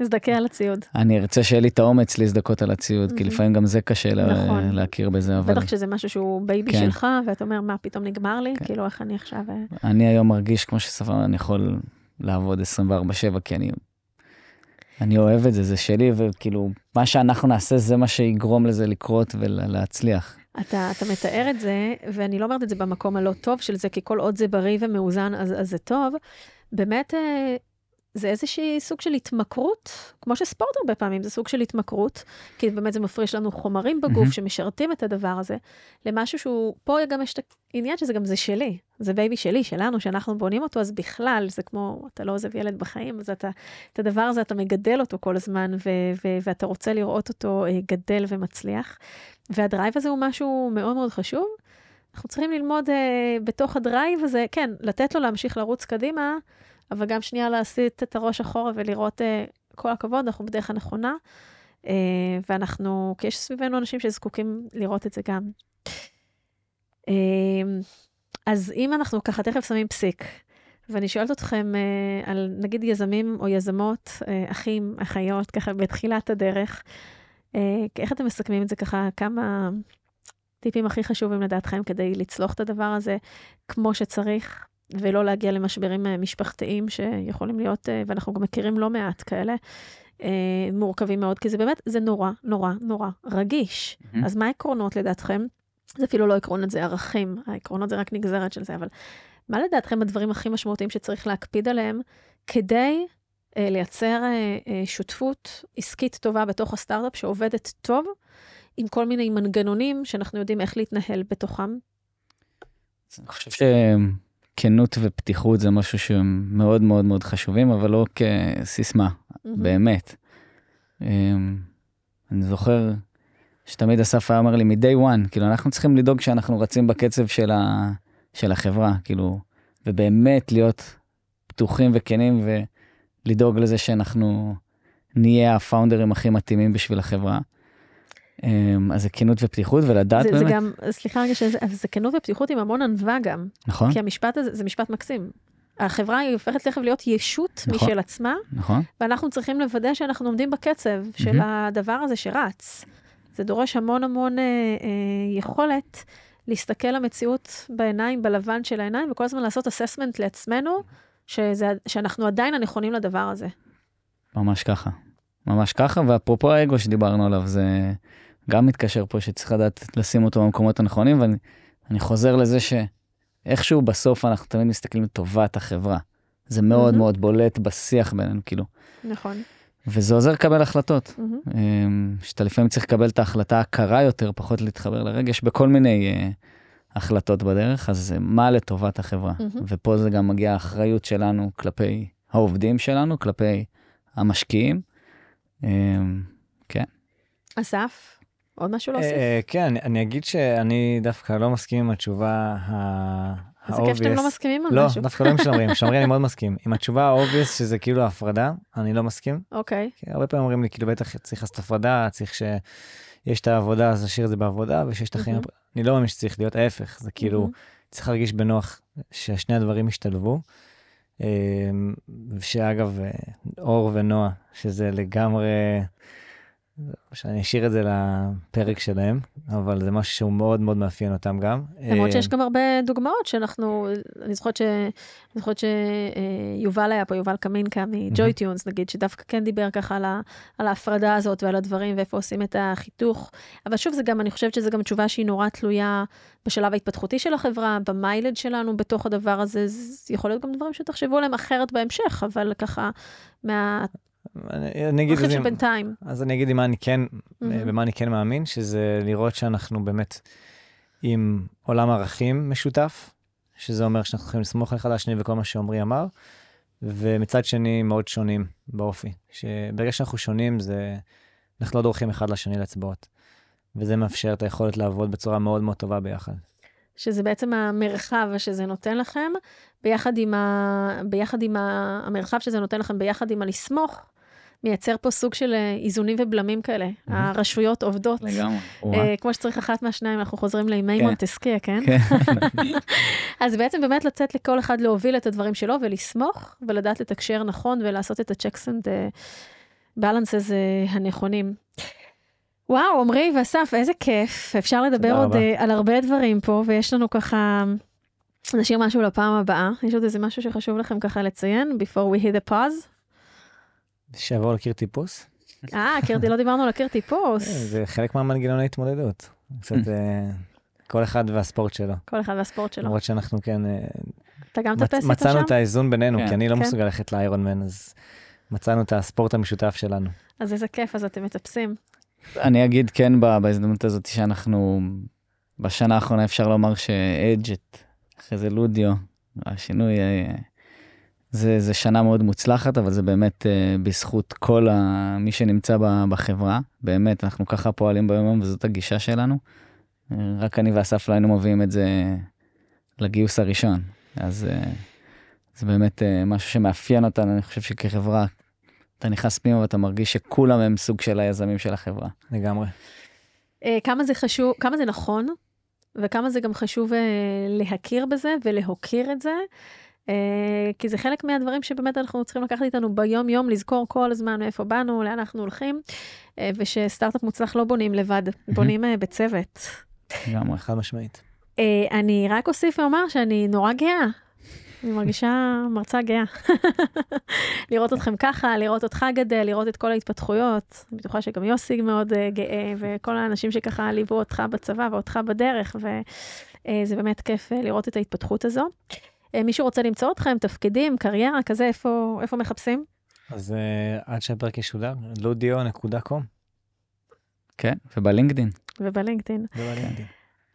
נזדכה על הציוד. ואני ארצה שיהיה לי את האומץ להזדכות על הציוד, כי Mhm. לפעמים גם זה קשה לה- נכון. להכיר בזה, אבל בטח כשזה משהו שהוא baby כן. שלך, ואתה אומר, מה, פתאום נגמר לי? כן. כאילו, איך אני עכשיו... אה, אני היום מרגיש כמו שספר, אני יכול לעבוד 24/7, כי אני... אני אוהב את זה, זה שלי, וכאילו, מה שאנחנו נעשה זה מה שיגרום לזה לקרות ולהצליח. אתה, אתה מתאר את זה, ואני לא אומרת את זה במקום הלא טוב של זה, כי כל עוד זה בריא ומאוזן, אז, אז זה טוב. באמת, אה, זה איזושהי סוג של התמכרות, כמו שספורט הרבה פעמים זה סוג של התמכרות, כי באמת זה מפריש לנו חומרים בגוף מהמם. שמשרתים את הדבר הזה, למשהו שהוא, פה גם יש את העניין שזה גם זה שלי, זה baby שלי, שלנו, שאנחנו בונים אותו, אז בכלל, זה כמו, אתה לא עוזב ילד בחיים, אז אתה, את הדבר הזה, אתה מגדל אותו כל הזמן, ו- ו- ואתה רוצה לראות אותו אה, גדל ומצליח. וה drive הזה הוא משהו מאוד מאוד חשוב. אנחנו צריכים ללמוד אה, בתוך ה drive הזה, כן, לתת לו להמשיך לרוץ קדימה, אבל גם שנייה להסיט את הראש אחורה ולראות, אה, כל הכבוד, אנחנו בדרך הנכונה. אה, ואנחנו, כי יש סביבנו אנשים שזקוקים לראות את זה גם. אה, אז אם אנחנו ככה תכף שמים פסיק, ואני שואלת אתכם אה, על נגיד יזמים או יזמות, אה, אחים, אחיות, ככה בתחילת הדרך, אה, איך אתם מסכמים את זה ככה, כמה טיפים הכי חשובים לדעתכם כדי לצלוח את הדבר הזה כמו שצריך, ולא להגיע למשברים אה, משפחתיים שיכולים להיות, אה, ואנחנו גם מכירים לא מעט כאלה, אה, מורכבים מאוד, כי זה באמת, זה נורא, נורא, נורא רגיש. מהמם. אז מה העקרונות לדעתכם? זה אפילו לא עקרונות, זה ערכים. העקרונות זה רק נגזרת של זה, אבל מה לדעתכם הדברים הכי משמעותיים שצריך להקפיד עליהם כדי אה, לייצר אה, אה, שותפות עסקית טובה בתוך הסטארט-אפ שעובדת טוב עם כל מיני מנגנונים שאנחנו יודעים איך להתנהל בתוכם. אני חושב שכנות ופתיחות זה משהו שהם מאוד מאוד מאוד חשובים, אבל לא כסיסמה, באמת. אמ, אני זוכר שתמיד אסף היה אומר לי מ-day one, כאילו אנחנו צריכים לדאוג שאנחנו רצים בקצב של, ה, של החברה, כאילו, ובאמת להיות פתוחים וכנים ולדאוג לזה שאנחנו נהיה הפאונדרים הכי מתאימים בשביל החברה. אמ, אז זה כנות ופתיחות ולדעת זה, באמת. זה גם, סליחה רגע, שזה, זה כנות ופתיחות עם המון ענווה גם. נכון, כי המשפט הזה, זה משפט מקסים. החברה היא הופכת תכף להיות ישות נכון. משל עצמה, נכון. ואנחנו צריכים לוודא שאנחנו עומדים בקצב של מהמם. הדבר הזה שרץ. זה דורש המון המון אה, אה, יכולת להסתכל למציאות בעיניים, בלבן של העיניים, וכל הזמן לעשות אססמנט לעצמנו, שזה, שאנחנו עדיין הנכונים לדבר הזה. ממש ככה. ממש ככה, ואפרופו האגו שדיברנו עליו, זה גם מתקשר פה שצריך לדעת לשים אותו במקומות הנכונים, ואני אני חוזר לזה שאיכשהו בסוף אנחנו תמיד מסתכלים לטובת החברה. זה מאוד מהמם. מאוד בולט בשיח בינינו, כאילו. נכון. וזה עוזר לקבל החלטות. אמ, שאתה לפעמים צריך לקבל את ההחלטה הקרה יותר, פחות להתחבר לרגש, בכל מיני אה, החלטות בדרך, אז אה, מה לטובת החברה? מהמם. ופה זה גם מגיע האחריות שלנו כלפי העובדים שלנו, כלפי המשקיעים. אמ, אסף, עוד משהו להוסיף? אה, כן, אני- אגיד שאני דווקא לא מסכים עם התשובה ה... איזה כיף שאתם. לא מסכימים על לא, משהו. דווקא לא עם שמרי, עם [laughs] שמרי אני מאוד מסכים. עם התשובה ה-obvious שזה כאילו הפרדה, אני לא מסכים. אוקיי. כי הרבה פעמים אומרים לי, כאילו בטח צריך לעשות הפרדה, צריך שיש את העבודה, אז להשאיר את זה בעבודה, ושיש את החיים. אני לא מאמין שצריך להיות ההפך, זה כאילו. צריך להרגיש בנוח ששני הדברים ישתלבו. אמ, שאגב, אה, אור ונועה, שזה לגמרי, שאני אשאיר את זה לפרק שלהם, אבל זה משהו שהוא מאוד מאוד מאפיין אותם גם. למרות אה, שיש גם הרבה דוגמאות שאנחנו, אני זוכרת ש... אני זוכרת שיובל היה פה, יובל קמינקה מג'וי טיונס נגיד, שדווקא כן דיבר ככה על, ה... על ההפרדה הזאת ועל הדברים ואיפה עושים את החיתוך. אבל שוב, זה גם, אני חושבת שזו גם תשובה שהיא נורא תלויה בשלב ההתפתחותי של החברה, במיילד שלנו בתוך הדבר הזה. זה יכול להיות גם דברים שתחשבו עליהם אחרת בהמשך, אבל ככה, מהרכיב אני אני אגיד את זה, של בינתיים. אז אני אגיד אני כן. במה אני כן מאמין, שזה לראות שאנחנו באמת עם עולם ערכים משותף, שזה אומר שאנחנו יכולים לסמוך אחד על השני וכל מה שעמרי אמר, ומצד שני מאוד שונים באופי. שברגע שאנחנו שונים זה, אנחנו לא דורכים אחד לשני לאצבעות. וזה מאפשר את היכולת לעבוד בצורה מאוד מאוד טובה ביחד. שזה בעצם המרחב שזה נותן לכם, ביחד עם, ה... ביחד עם ה... המרחב שזה נותן לכם, ביחד עם הלסמוך, מייצר פה סוג של אה, איזונים ובלמים כאלה. הרשויות עובדות. לגמרי. אה, כמו שצריך אחת מהשניים, אנחנו חוזרים לימי כן. מונטסקיה, כן? כן. [laughs] אז בעצם באמת לצאת לכל אחד להוביל את הדברים שלו ולסמוך, ולדעת לתקשר נכון ולעשות את ה-checks and balances אה, הנכונים. וואו, עמרי ואסף, איזה כיף. אפשר לדבר עוד רבה. אה, על הרבה דברים פה, ויש לנו ככה... נשאיר משהו לפעם הבאה. יש עוד איזה משהו שחשוב לכם ככה לציין, before we hit the pause? שיבואו להכיר טיפוס, אה, קרטי, לא דיברנו על הקיר טיפוס. זה חלק מהמנגנוני התמודדות. קצת אה, כל אחד והספורט שלו. כל אחד והספורט שלו. למרות שאנחנו כן אה, אתה גם מצ- טפס איתו מצאנו שם? את האיזון בינינו, כן. כי אני לא כן. מסוגל ללכת לאיירון מן, אז מצאנו את הספורט המשותף שלנו. אז איזה כיף, אז אתם מטפסים. אני אגיד כן בהזדמנות הזאת שאנחנו בשנה האחרונה אפשר לומר שאדג'ט אחרי זה לודיו השינוי אה, זה זה שנה מאוד מוצלחת אבל זה באמת אה, בזכות כל ה- מי שנמצא ב- בחברה באמת אנחנו ככה פועלים ביום יום וזאת הגישה שלנו. אה, רק אני ואסף לא היינו מביאים את זה לגיוס הראשון אז אה, זה באמת אה, משהו שמאפיין אותנו אני חושב שכחברה. אתה נכנס פנימה ואתה מרגיש שכולם הם סוג של היזמים של החברה. לגמרי. אה, כמה זה חשוב, כמה זה נכון, וכמה זה גם חשוב אה, להכיר בזה ולהוקיר את זה, כי זה חלק מהדברים שבאמת אנחנו צריכים לקחת איתנו ביום-יום, לזכור כל הזמן מאיפה באנו, לאן אנחנו הולכים, אה, ושסטארט-אפ מוצלח לא בונים לבד, בונים אה, בצוות. לגמרי. חד משמעית. אה, אני רק אוסיף ואומר שאני נורא גאה. אני מרגישה מרצה גאה. [laughs] לראות אתכם ככה, לראות אותך גדל, לראות את כל ההתפתחויות. אני בטוחה שגם יוסי מאוד uh, גאה, וכל האנשים שככה ליוו אותך בצבא ואותך בדרך, וזה באמת כיף uh, לראות את ההתפתחות הזו. Uh, מישהו רוצה למצוא אתכם, תפקידים, קריירה, כזה, איפה, איפה מחפשים? אז uh, עד שהפרק ישודר, לודיו.קום. כן, ובלינקדין. ובלינקדאין. ובלינקדאין.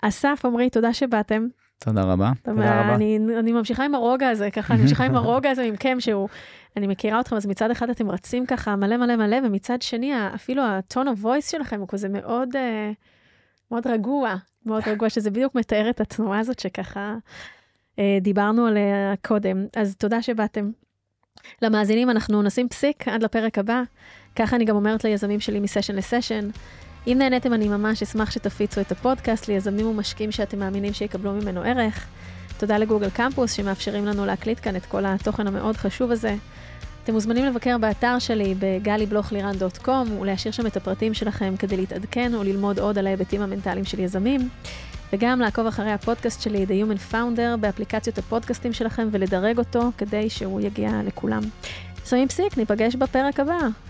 אסף, עמרי, תודה שבאתם. תודה רבה. תודה רבה. אני, אני ממשיכה עם הרוגע הזה, ככה, אני ממשיכה עם [laughs] הרוגע הזה מכם, שהוא, אני מכירה אתכם, אז מצד אחד אתם רצים ככה מלא מלא מלא, ומצד שני, אפילו הטון הוויס שלכם הוא כזה מאוד, אה, מאוד רגוע, מאוד רגוע, שזה בדיוק מתאר את התנועה הזאת שככה אה, דיברנו עליה קודם. אז תודה שבאתם. למאזינים, אנחנו נשים פסיק עד לפרק הבא. ככה אני גם אומרת ליזמים שלי מסשן לסשן. אם נהניתם, אני ממש אשמח שתפיצו את הפודקאסט ליזמים ומשקיעים שאתם מאמינים שיקבלו ממנו ערך. תודה לגוגל קמפוס שמאפשרים לנו להקליט כאן את כל התוכן המאוד חשוב הזה. אתם מוזמנים לבקר באתר שלי בגלי-בלוך-לירן.קום ולהשאיר שם את הפרטים שלכם כדי להתעדכן וללמוד עוד על ההיבטים המנטליים של יזמים. וגם לעקוב אחרי הפודקאסט שלי, The Human Founder, באפליקציות הפודקאסטים שלכם ולדרג אותו כדי שהוא יגיע לכולם. שמים פסיק, ניפגש בפרק הבא.